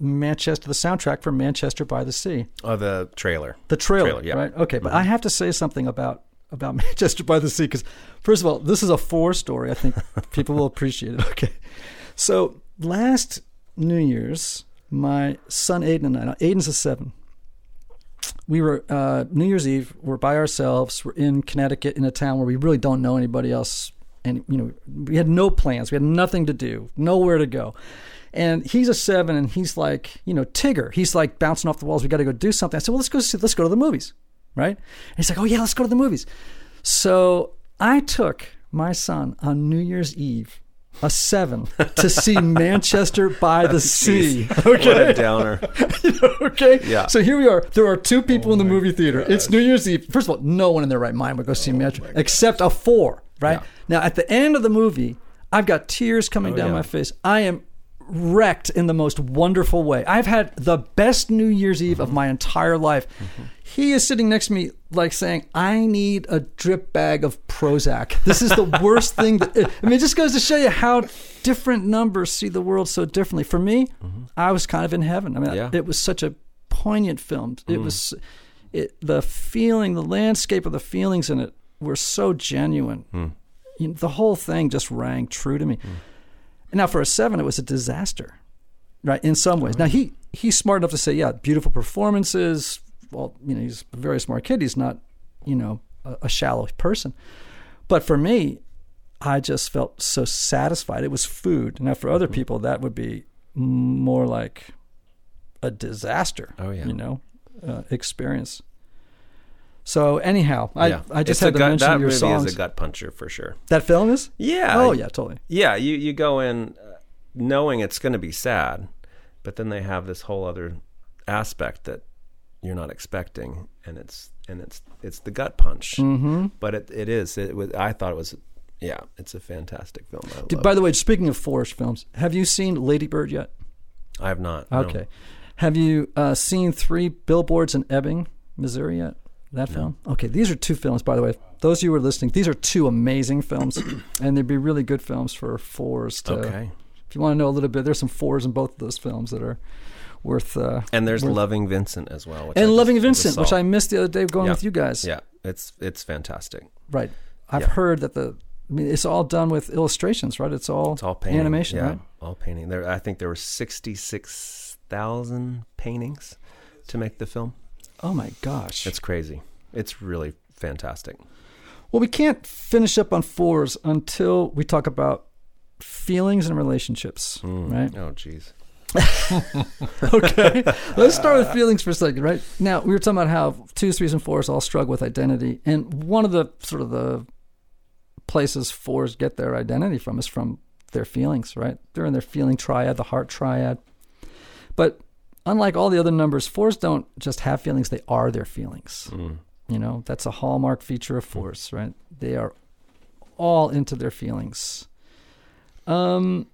Manchester the soundtrack for Manchester by the Sea. Oh, the trailer. The trailer, Trailer, yeah. Mm-hmm. right? Okay, but I have to say something about about Manchester by the Sea because first of all, this is a four story. I think people will appreciate it. Okay, so last New Year's, my son Aiden and I. Now Aiden's a seven. We were uh, New Year's Eve. We're by ourselves. We're in Connecticut in a town where we really don't know anybody else, and you know we had no plans. We had nothing to do, nowhere to go. And he's a seven, and he's like, you know, Tigger. He's like bouncing off the walls. We got to go do something. I said, well, let's go. See, let's go to the movies, right? And he's like, oh yeah, let's go to the movies. So I took my son on New Year's Eve, a seven, to see Manchester by the Sea. What a downer. okay. Yeah. So here we are. There are two people in the oh movie theater. It's New Year's Eve. First of all, no one in their right mind would go see oh Manchester except a four. Right now, at the end of the movie, I've got tears coming oh, down yeah. my face. I am wrecked in the most wonderful way. I've had the best New Year's Eve of mm-hmm. my entire life. Mm-hmm. He is sitting next to me, like saying, "I need a drip bag of Prozac." This is the worst thing. That, eh, I mean, it just goes to show you how different numbers see the world so differently. For me, mm-hmm. I was kind of in heaven. I mean, Yeah. it was such a poignant film. It mm. was, it the feeling, the landscape of the feelings in it were so genuine. Mm. You know, the whole thing just rang true to me. Mm. And now for a seven, it was a disaster, right? In some ways. Now he he's smart enough to say, yeah, beautiful performances. Well, you know, he's a very smart kid. He's not, you know, a, a shallow person. But for me, I just felt so satisfied. It was food. Now for other people, that would be more like a disaster. Oh, yeah. you know, uh, experience. So anyhow, I yeah. I just It's a had to gut, mention that your movie songs. is a gut puncher for sure. that film is. Yeah. Oh yeah, totally. Yeah, you you go in uh, knowing it's going to be sad, but then they have this whole other aspect that you're not expecting, and it's and it's it's the gut punch. Mm-hmm. But it it is. It was. I thought it was. Yeah, it's a fantastic film. Did, by it. the way, speaking of forest films, have you seen Lady Bird yet? I have not. no. Okay. Have you uh, seen Three Billboards in Ebbing, Missouri yet? That film? Okay, these are two films, by the way. Those of you who are listening, these are two amazing films, and they'd be really good films for fours to. Okay. If you want to know a little bit, there's some fours in both of those films that are worth. Uh, And there's worth- Loving Vincent as well. which I and just- Loving just Vincent, which. I missed the other day going Yeah. with you guys. Yeah, it's it's fantastic. Right. I've Yeah. heard that the. I mean, it's all done with illustrations, right? It's all, It's all painting. animation, yeah, right? all painting. There, I think there were sixty six thousand paintings to make the film. Oh my gosh! It's crazy. It's really fantastic. Well, we can't finish up on fours until we talk about feelings and relationships, mm. right? Oh, jeez. okay. Let's start with feelings for a second, right? Now, we were talking about how twos, threes, and fours all struggle with identity. And one of the sort of the places fours get their identity from is from their feelings, right? They're in their feeling triad, the heart triad. But unlike all the other numbers, fours don't just have feelings, they are their feelings. You know, that's a hallmark feature of fours, right? They are all into their feelings. Um,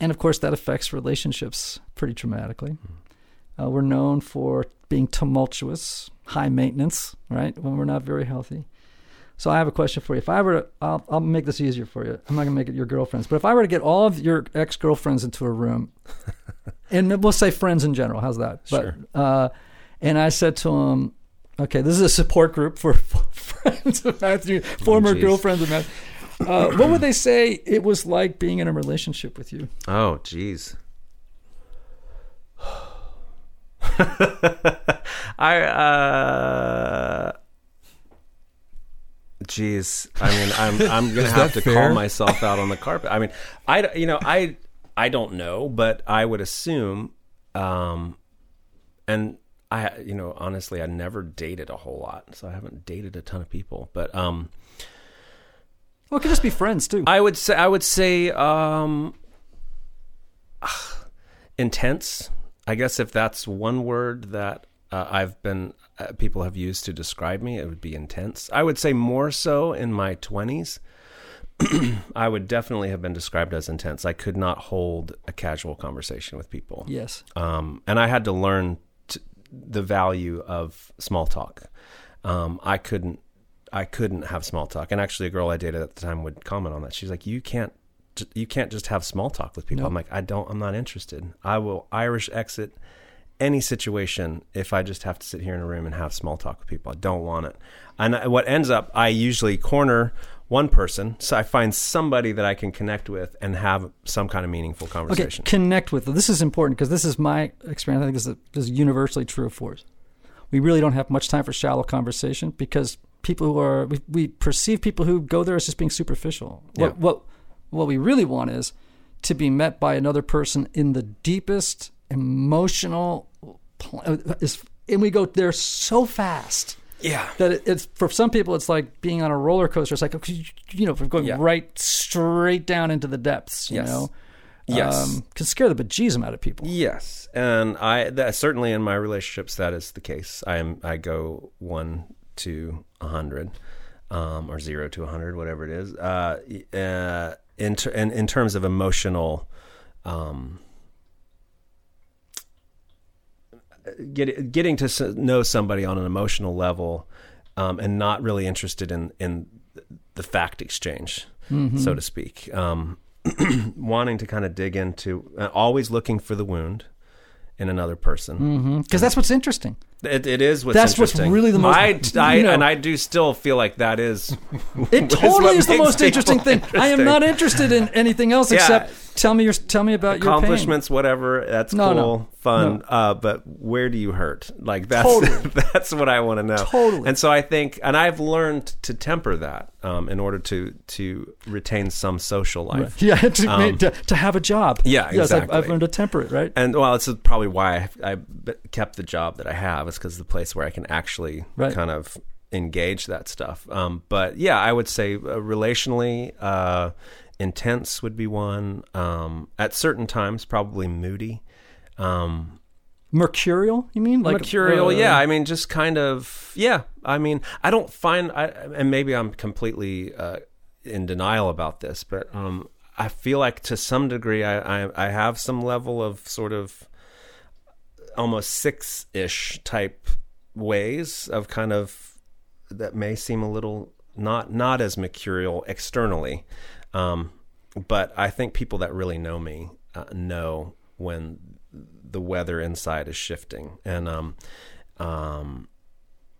and of course, that affects relationships pretty dramatically. Uh, we're known for being tumultuous, high maintenance, right? When we're not very healthy. So I have a question for you. If I were to, I'll, I'll make this easier for you. I'm not going to make it your girlfriends, but if I were to get all of your ex girlfriends into a room, and we'll say friends in general, how's that? Sure. But, uh, and I said to him, okay, this is a support group for friends of Matthew, former geez. girlfriends of Matthew. Uh, what would they say it was like being in a relationship with you? Oh, jeez. I uh Jeez, I mean, I'm I'm gonna have to fair? call myself out on the carpet. I mean, I you know I I don't know, but I would assume, um, and I you know honestly I never dated a whole lot, so I haven't dated a ton of people. But um, Well, it could just be friends too. I would say I would say um intense. I guess if that's one word that uh, I've been uh, people have used to describe me, it would be intense. I would say more so in my 20s. I would definitely have been described as intense. I could not hold a casual conversation with people. yes. Um, and I had to learn t- the value of small talk. Um, I couldn't, I couldn't have small talk. And actually, a girl I dated at the time would comment on that. She's like, "You can't, you can't just have small talk with people." No. I'm like, "I don't. I'm not interested. I will Irish exit any situation if I just have to sit here in a room and have small talk with people. I don't want it. And what ends up, I usually corner." One person, so I find somebody that I can connect with and have some kind of meaningful conversation. Okay, connect with them. This is important because this is my experience. I think this is, this is universally true for us. We really don't have much time for shallow conversation because people who are we, we perceive people who go there as just being superficial. What Yeah. what what we really want is to be met by another person in the deepest emotional pl- uh, is and we go there so fast yeah, that it, it's for some people it's like being on a roller coaster. It's like okay, you know, we're going Yeah. right straight down into the depths. You Yes. know, Yes. um, can scare the bejesus out of people. Yes, and I that certainly in my relationships that is the case. I am I go one to a hundred, um, or zero to a hundred, whatever it is. Uh, uh, in, ter- in in terms of emotional, um, get, getting to know somebody on an emotional level, um, and not really interested in in the fact exchange, so to speak. Um, wanting to kind of dig into, uh, always looking for the wound in another person. Because that's what's interesting. It, it is what's That's what's really the most- I, I- you know- and I do still feel like that is. It totally is, the most interesting thing. people I am not interested in anything else Yeah. except tell me your tell me about your accomplishments, whatever. That's No, cool, no. fun. No. Uh, but where do you hurt? Like that's Totally. that's what I want to know. Totally. And so I think, and I've learned to temper that um, in order to to retain some social life. Yeah, to, Um, to, to have a job. Yeah, Yes, I've, I've learned to temper it. Right. And well, it's probably why I, I kept the job that I have. Is because the place where I can actually Right. kind of engage that stuff. Um, but yeah, I would say uh, relationally, uh, intense would be one. Um, at certain times, probably moody. Um, Mercurial, you mean? Like mercurial, uh, yeah. I mean, just kind of, yeah. I mean, I don't find, I, and maybe I'm completely uh, in denial about this, but um, I feel like to some degree, I, I, I have some level of sort of almost six ish type ways of kind of that may seem a little not not as mercurial externally, um, but I think people that really know me uh, know when the weather inside is shifting, and um, um,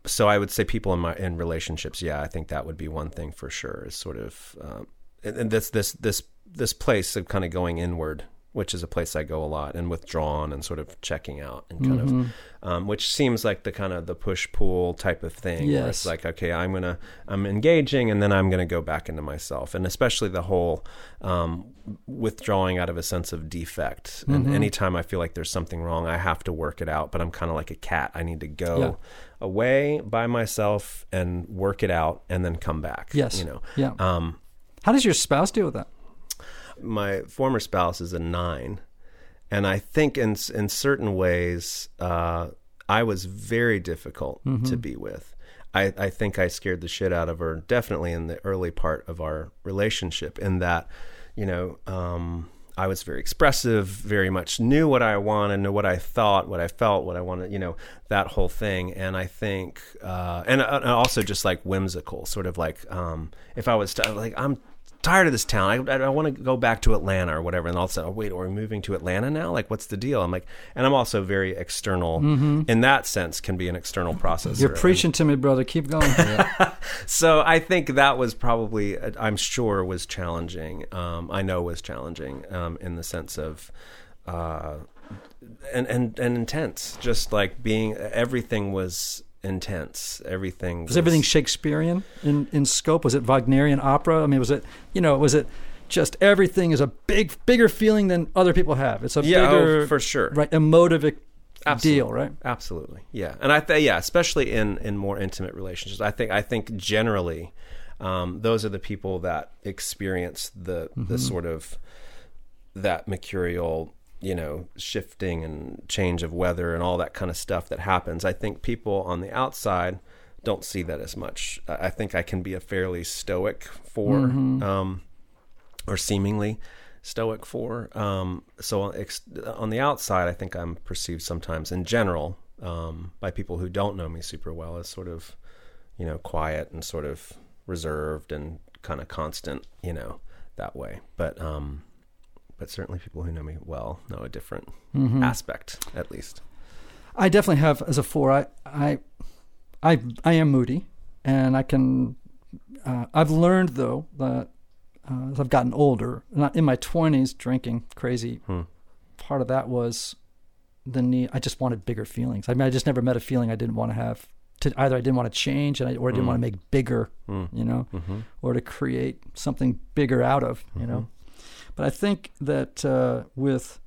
so I would say people in my in relationships, yeah, I think that would be one thing for sure. Is sort of um, and, and this this this this place of kind of going inward which is a place I go a lot and withdrawn and sort of checking out and kind Mm-hmm. of, um, which seems like the kind of the push pull type of thing. where Yes. it's like, okay, I'm gonna, I'm engaging, and then I'm gonna go back into myself, and especially the whole um, withdrawing out of a sense of defect. Mm-hmm. And anytime I feel like there's something wrong, I have to work it out. But I'm kind of like a cat. I need to go Yeah. away by myself and work it out, and then come back. Yes. you know. Yeah. Um, How does your spouse deal with that? My former spouse is a nine, and I think in in certain ways uh, I was very difficult to be with. I, I think I scared the shit out of her, definitely in the early part of our relationship. In that, you know, um, I was very expressive, very much knew what I wanted, knew what I thought, what I felt, what I wanted, you know, that whole thing. And I think, uh, and, uh, and also just like whimsical, sort of like um, if I was to, like, I'm tired of this town. I, I want to go back to Atlanta or whatever. And all of a sudden, oh, wait, are we moving to Atlanta now? Like, what's the deal? I'm like, and I'm also very external in that sense, can be an external process. You're preaching to me, brother. Keep going. So I think that was probably, I'm sure, was challenging. Um, I know was challenging um, in the sense of, uh, and and and intense. Just like being, everything was intense. Everything Was everything Shakespearean in, in scope? Was it Wagnerian opera? I mean, was it, you know, was it just everything is a big, bigger feeling than other people have? It's a Yeah, oh, bigger, for sure. right, emotive Absolutely. deal, right? Absolutely, yeah, and I th- yeah, especially in in more intimate relationships, I think I think generally, um, those are the people that experience the the sort of that mercurial, you know, shifting and change of weather and all that kind of stuff that happens. I think people on the outside don't see that as much. I think I can be a fairly stoic four, um, or seemingly stoic four. Um, so ex- on the outside, I think I'm perceived sometimes in general um, by people who don't know me super well as sort of, you know, quiet and sort of reserved and kind of constant, you know, that way. But um, but certainly people who know me well know a different mm-hmm. aspect, at least. I definitely have as a four. I I I, I am moody, and I can. Uh, I've learned though that uh, as I've gotten older, not in my twenties, drinking crazy. Hmm. Part of that was the need. I just wanted bigger feelings. I mean, I just never met a feeling I didn't want to have. To either I didn't want to change, and I, or I didn't hmm. want to make bigger, hmm. you know, mm-hmm. or to create something bigger out of, you mm-hmm. know. But I think that uh, with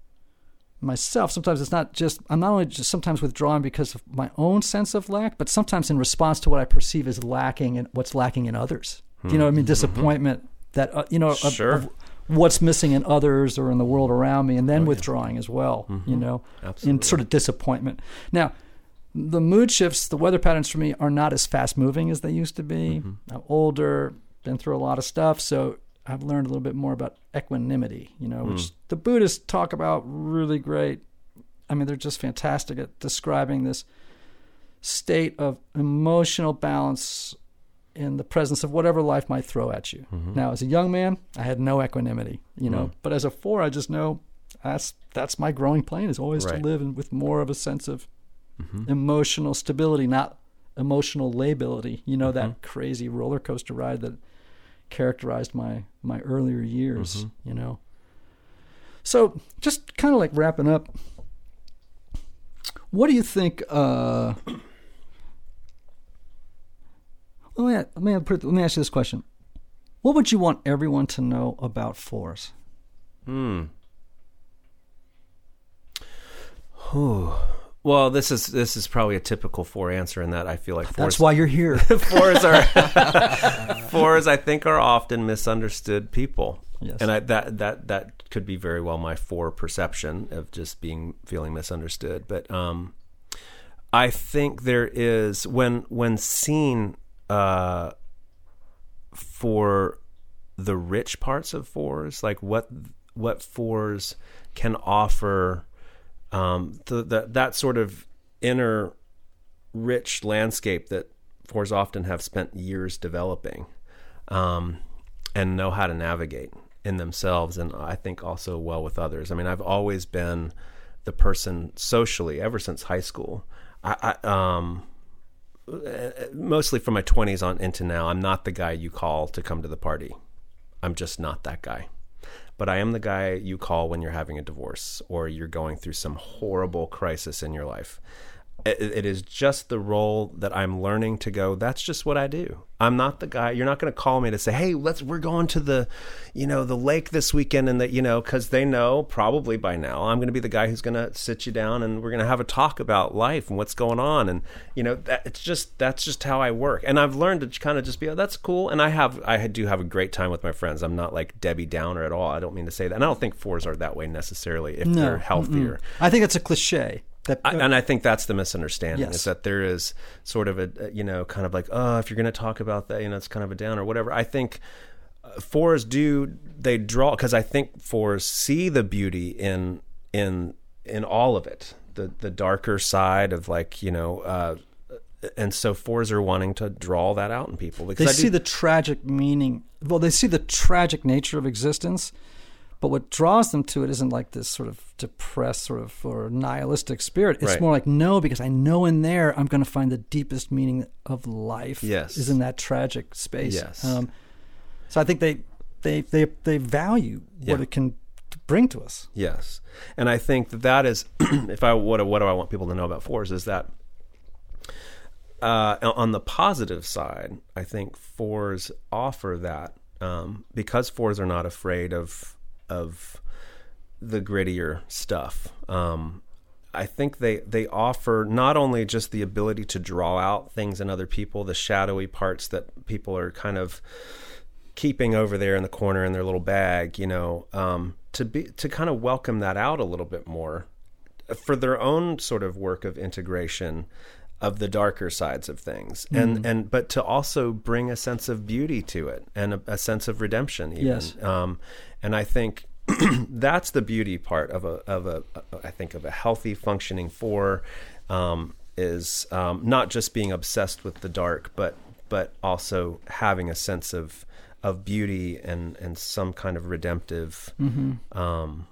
myself, sometimes it's not just I'm not only just sometimes withdrawing because of my own sense of lack, but sometimes in response to what I perceive as lacking and what's lacking in others. Do you know what I mean? Hmm, hmm, hmm. Disappointment that uh, you know of- Sure. of what's missing in others or in the world around me, and then oh, withdrawing as well. You mm-hmm. know, in sort of disappointment. Now. The mood shifts, the weather patterns for me are not as fast moving as they used to be. Mm-hmm. I'm older, been through a lot of stuff, so I've learned a little bit more about equanimity, you know, which hmm. the Buddhists talk about really great. I mean, they're just fantastic at describing this state of emotional balance in the presence of whatever life might throw at you. Mm-hmm. Now, as a young man, I had no equanimity, you know, hmm. but as a four, I just know that's that's my growing plane is always Right. to live in, with more of a sense of mm-hmm. emotional stability, not emotional lability. You know, that mm-hmm. crazy roller coaster ride that characterized my my earlier years. You know, so just kind of like wrapping up. What do you think? Uh, let me let me put, let me ask you this question: What would you want everyone to know about fours? Hmm. Well, this is this is probably a typical four answer in that I feel like fours, That's why you're here. fours are fours. I think are often misunderstood people, Yes. and I, that that that could be very well my four perception of just being feeling misunderstood. But um, I think there is when when seen uh, for the rich parts of fours, like what what fours can offer, um, the, the, that sort of inner rich landscape that fours often have spent years developing um, and know how to navigate in themselves and I think also well with others. I mean, I've always been the person socially ever since high school. I, I um, mostly from my 20s on into now, I'm not the guy you call to come to the party. I'm just not that guy. But I am the guy you call when you're having a divorce or you're going through some horrible crisis in your life it, it is just the role that I'm learning to go. That's just what I do. I'm not the guy. You're not going to call me to say, "Hey, let's we're going to the, you know, the lake this weekend," and that you know, because they know probably by now I'm going to be the guy who's going to sit you down and we're going to have a talk about life and what's going on, and you know, that it's just that's just how I work. And I've learned to kind of just be, oh, that's cool. And I have I do have a great time with my friends. I'm not like Debbie Downer at all. I don't mean to say that. And I don't think fours are that way necessarily if No. they're healthier. Mm-mm. I think it's a cliche. That, I, and I think that's the misunderstanding Yes. is that there is sort of a, you know kind of like oh if you're going to talk about that you know it's kind of a down or whatever. I think uh, fours do they draw because I think fours see the beauty in in in all of it the the darker side of like you know uh, and so fours are wanting to draw that out in people because they do, see the tragic meaning. Well, they see the tragic nature of existence, but what draws them to it isn't like this sort of depressed, sort of or nihilistic spirit. It's Right. more like no, because I know in there I'm going to find the deepest meaning of life. Yes. is in that tragic space. Yes. Um, so I think they they they they value what it can bring to us. Yes, and I think that that is, if I what what do I want people to know about fours is that uh, on the positive side, I think fours offer that um, because fours are not afraid of of the grittier stuff. Um, I think they they offer not only just the ability to draw out things in other people, the shadowy parts that people are kind of keeping over there in the corner in their little bag, you know, um, to be to kind of welcome that out a little bit more for their own sort of work of integration of the darker sides of things. And and but to also bring a sense of beauty to it and a, a sense of redemption even. Yes. um, and I think that's the beauty part of a of a I think of a healthy functioning four um, is um, not just being obsessed with the dark but but also having a sense of of beauty and and some kind of redemptive um,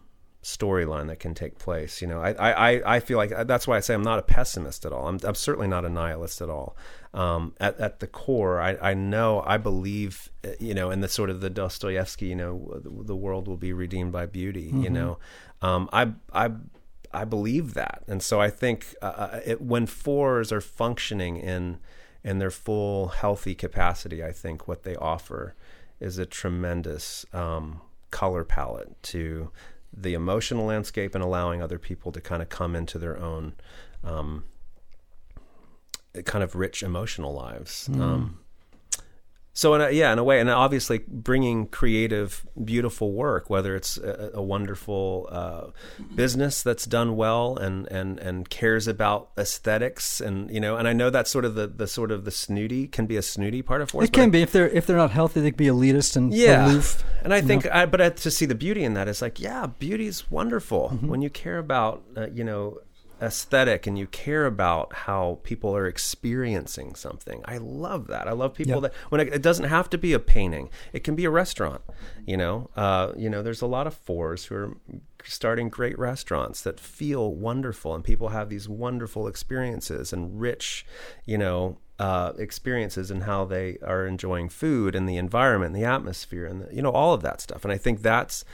storyline that can take place. You know, I, I, I feel like uh, that's why I say I'm not a pessimist at all. I'm, I'm certainly not a nihilist at all. Um, at, at the core, I, I know, I believe, uh, you know, in the sort of the Dostoevsky, you know, the, the world will be redeemed by beauty, you know, um, I, I, I believe that. And so I think uh, it, when fours are functioning in, in their full healthy capacity, I think what they offer is a tremendous um, color palette to the emotional landscape and allowing other people to kind of come into their own um, kind of rich emotional lives. Um, so in a, yeah, in a way, and obviously bringing creative, beautiful work, whether it's a, a wonderful uh, business that's done well and and and cares about aesthetics, and you know, and I know that's sort of the the sort of the snooty can be a snooty part of fours. It can be if they're if they're not healthy, they can be elitist and yeah. aloof. And I think, I, but I, to see the beauty in that is like, yeah, beauty's wonderful Mm-hmm. when you care about, uh, you know, aesthetic and you care about how people are experiencing something. I love that. I love people Yep. that when it, it doesn't have to be a painting, it can be a restaurant. You know, uh, you know, there's a lot of fours who are starting great restaurants that feel wonderful, and people have these wonderful experiences and rich, you know. Uh, experiences and how they are enjoying food and the environment, and the atmosphere, and the, you know all of that stuff. And I think that's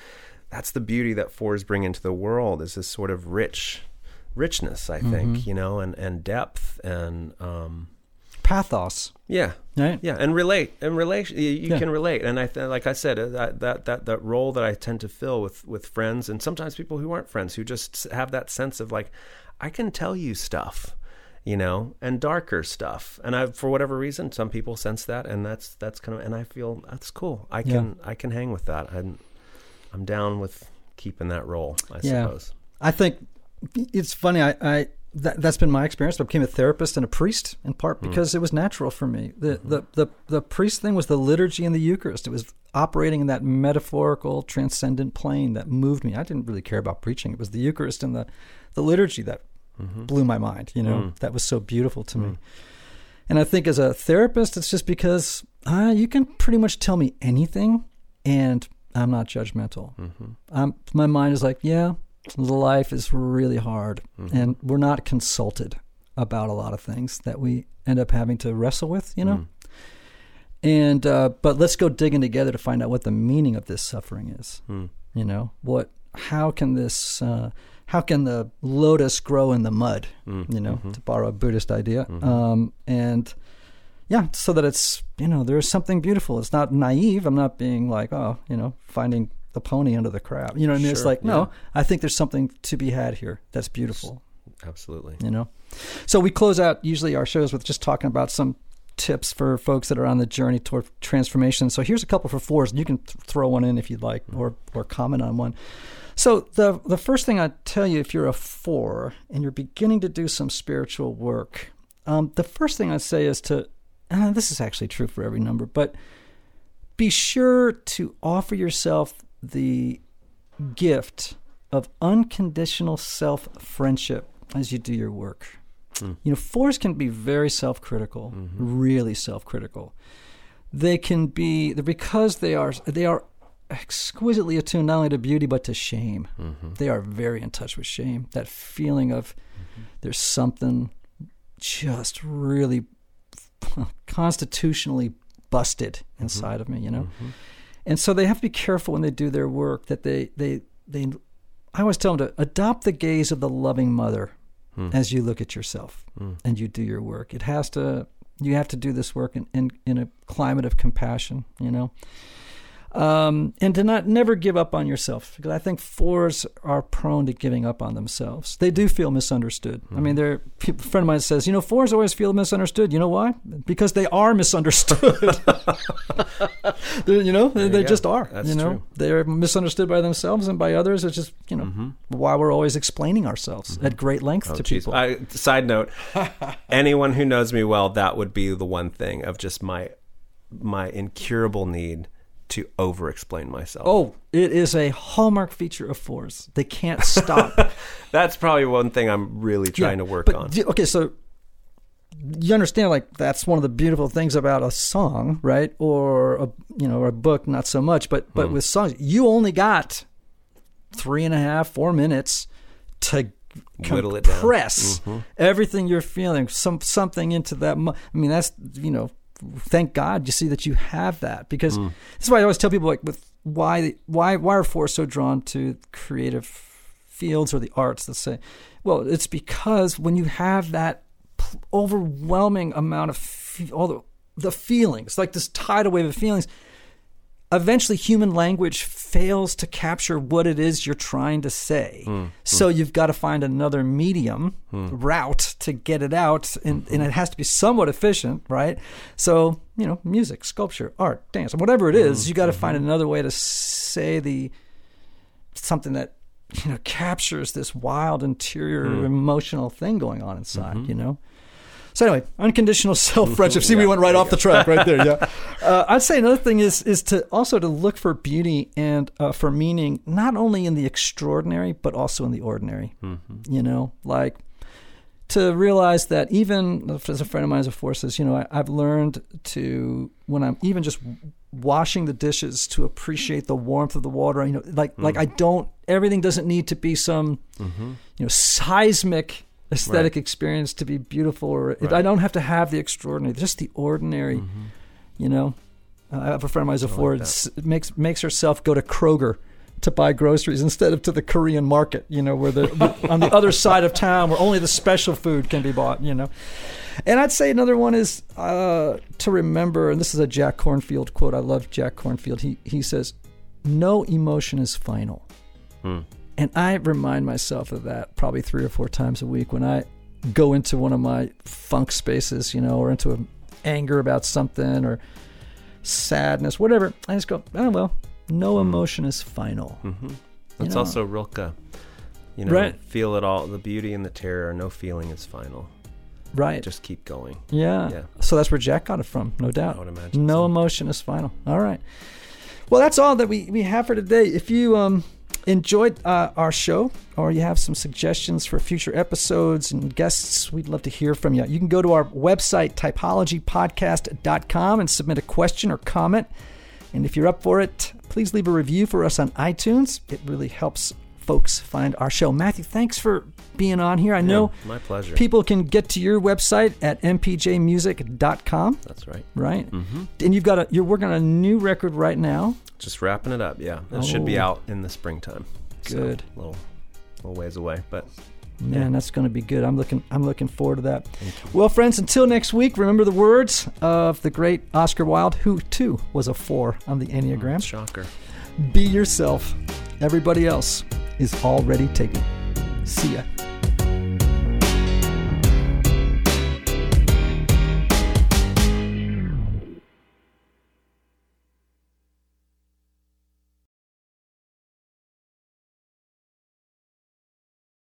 that's the beauty that fours bring into the world is this sort of rich richness i think you know and and depth and um Pathos, yeah right? yeah and relate and relation you, you Yeah. can relate and i th- like i said uh, that, that that that role that i tend to fill with with friends and sometimes people who aren't friends who just have that sense of like i can tell you stuff you know and darker stuff and i for whatever reason some people sense that and that's that's kind of and i feel that's cool i Yeah. can i can hang with that i'm i'm down with keeping that role i Yeah. suppose I think it's funny. I, I that, that's been my experience. I became a therapist and a priest in part Hmm. because it was natural for me. The, Mm-hmm. the the the priest thing was the liturgy and the Eucharist. It was operating in that metaphorical, transcendent plane that moved me. I didn't really care about preaching. It was the Eucharist and the the liturgy that Mm-hmm. blew my mind. You know, Mm. that was so beautiful to me. And I think as a therapist, it's just because uh, you can pretty much tell me anything, and I'm not judgmental. I'm, my mind is like, yeah, life is really hard, and we're not consulted about a lot of things that we end up having to wrestle with, you know. And uh, but let's go digging together to find out what the meaning of this suffering is. You know what? How can this? Uh, how can the lotus grow in the mud? You know, to borrow a Buddhist idea. Um, and yeah, so that it's you know there's something beautiful. It's not naive. I'm not being like oh you know finding the pony under the crab. You know what I mean? It's like no, I think there's something to be had here that's beautiful Absolutely. you know so we close out usually our shows with just talking about some tips for folks that are on the journey toward transformation so here's a couple for fours and you can th- throw one in if you'd like or or comment on one so the the first thing i tell you if you're a four and you're beginning to do some spiritual work um, the first thing i'd say is to uh, this is actually true for every number but be sure to offer yourself the gift of unconditional self friendship as you do your work. Hmm. You know, fours can be very self critical, mm-hmm. really self critical. They can be because they are they are exquisitely attuned not only to beauty but to shame. Mm-hmm. They are very in touch with shame. That feeling of mm-hmm. there's something just really constitutionally busted inside of me, you know. And so they have to be careful when they do their work that they they they I always tell them to adopt the gaze of the loving mother hmm. as you look at yourself hmm. and you do your work. It has to you have to do this work in, in, in a climate of compassion, you know. Um, and to not never give up on yourself because I think fours are prone to giving up on themselves. They do feel misunderstood. I mean, there a friend of mine says, you know, fours always feel misunderstood. You know why? Because they are misunderstood. You know, they, they just are. That's you know, true. they're misunderstood by themselves and by others. It's just you know Mm-hmm. why we're always explaining ourselves at great length Oh, to geez. people. I, side note: anyone who knows me well, that would be the one thing of just my my incurable need to over-explain myself. oh, it is a hallmark feature of fours. They can't stop. that's probably one thing I'm really trying Yeah, to work but on. okay, so you understand, like that's one of the beautiful things about a song, right? Or a you know, or a book, not so much. But but Hmm. with songs, you only got three and a half, four minutes to Whittle it down. compress everything you're feeling, some something into that. Mo- I mean, that's you know, thank God you see that you have that because Hmm. this is why I always tell people like with why why why are four so drawn to creative fields or the arts that say, well, it's because when you have that overwhelming amount of fe- all the the feelings, like this tidal wave of feelings, eventually human language fails to capture what it is you're trying to say. Hmm, hmm. So you've got to find another medium hmm. route to get it out, and, and it has to be somewhat efficient, right? So, you know, music, sculpture, art, dance, whatever it is, you got to find another way to say the something that you know captures this wild interior emotional thing going on inside mm-hmm. you know so anyway unconditional self-friendship. See we went right off the track right there yeah. Uh, i'd say another thing is is to also to look for beauty and uh, for meaning not only in the extraordinary but also in the ordinary. You know like to realize that even as a friend of mine as a force says, you know, I, I've learned to when I'm even just washing the dishes to appreciate the warmth of the water. You know, like like I don't everything doesn't need to be some you know seismic aesthetic experience to be beautiful, or it, I don't have to have the extraordinary, just the ordinary. You know, uh, I have a friend of mine who's a Ford s- makes makes herself go to Kroger to buy groceries instead of to the Korean market, you know, where the on the other side of town where only the special food can be bought, you know. And I'd say another one is uh, to remember, and this is a Jack Kornfield quote. I love Jack Kornfield. He he says, "No emotion is final," and I remind myself of that probably three or four times a week when I go into one of my funk spaces, you know, or into an anger about something or sadness, whatever. I just go, oh well, no mm-hmm. emotion is final. Mm-hmm. That's know. also Rilke. You know, Right. feel it all. The beauty and the terror. No feeling is final. Right. Just keep going. Yeah. Yeah. So that's where Jack got it from, no doubt. I would imagine No so. emotion is final. All right. Well, that's all that we, we have for today. If you um enjoyed uh, our show or you have some suggestions for future episodes and guests, we'd love to hear from you. You can go to our website, typologypodcast.com, and submit a question or comment. And if you're up for it, please leave a review for us on iTunes. It really helps folks find our show. Matthew, thanks for being on here. I know Yeah, my pleasure. people can get to your website at mpjmusic.com, That's right. right? Mm-hmm. And you've got a you're working on a new record right now. Just wrapping it up. Yeah, it should be Oh. out in the springtime. So, Good. little, little ways away, but Man, that's going to be good. I'm looking. I'm looking forward to that. Well, friends, until next week, remember the words of the great Oscar Wilde, who too was a four on the Enneagram. shocker. Be yourself. Everybody else is already taken. See ya.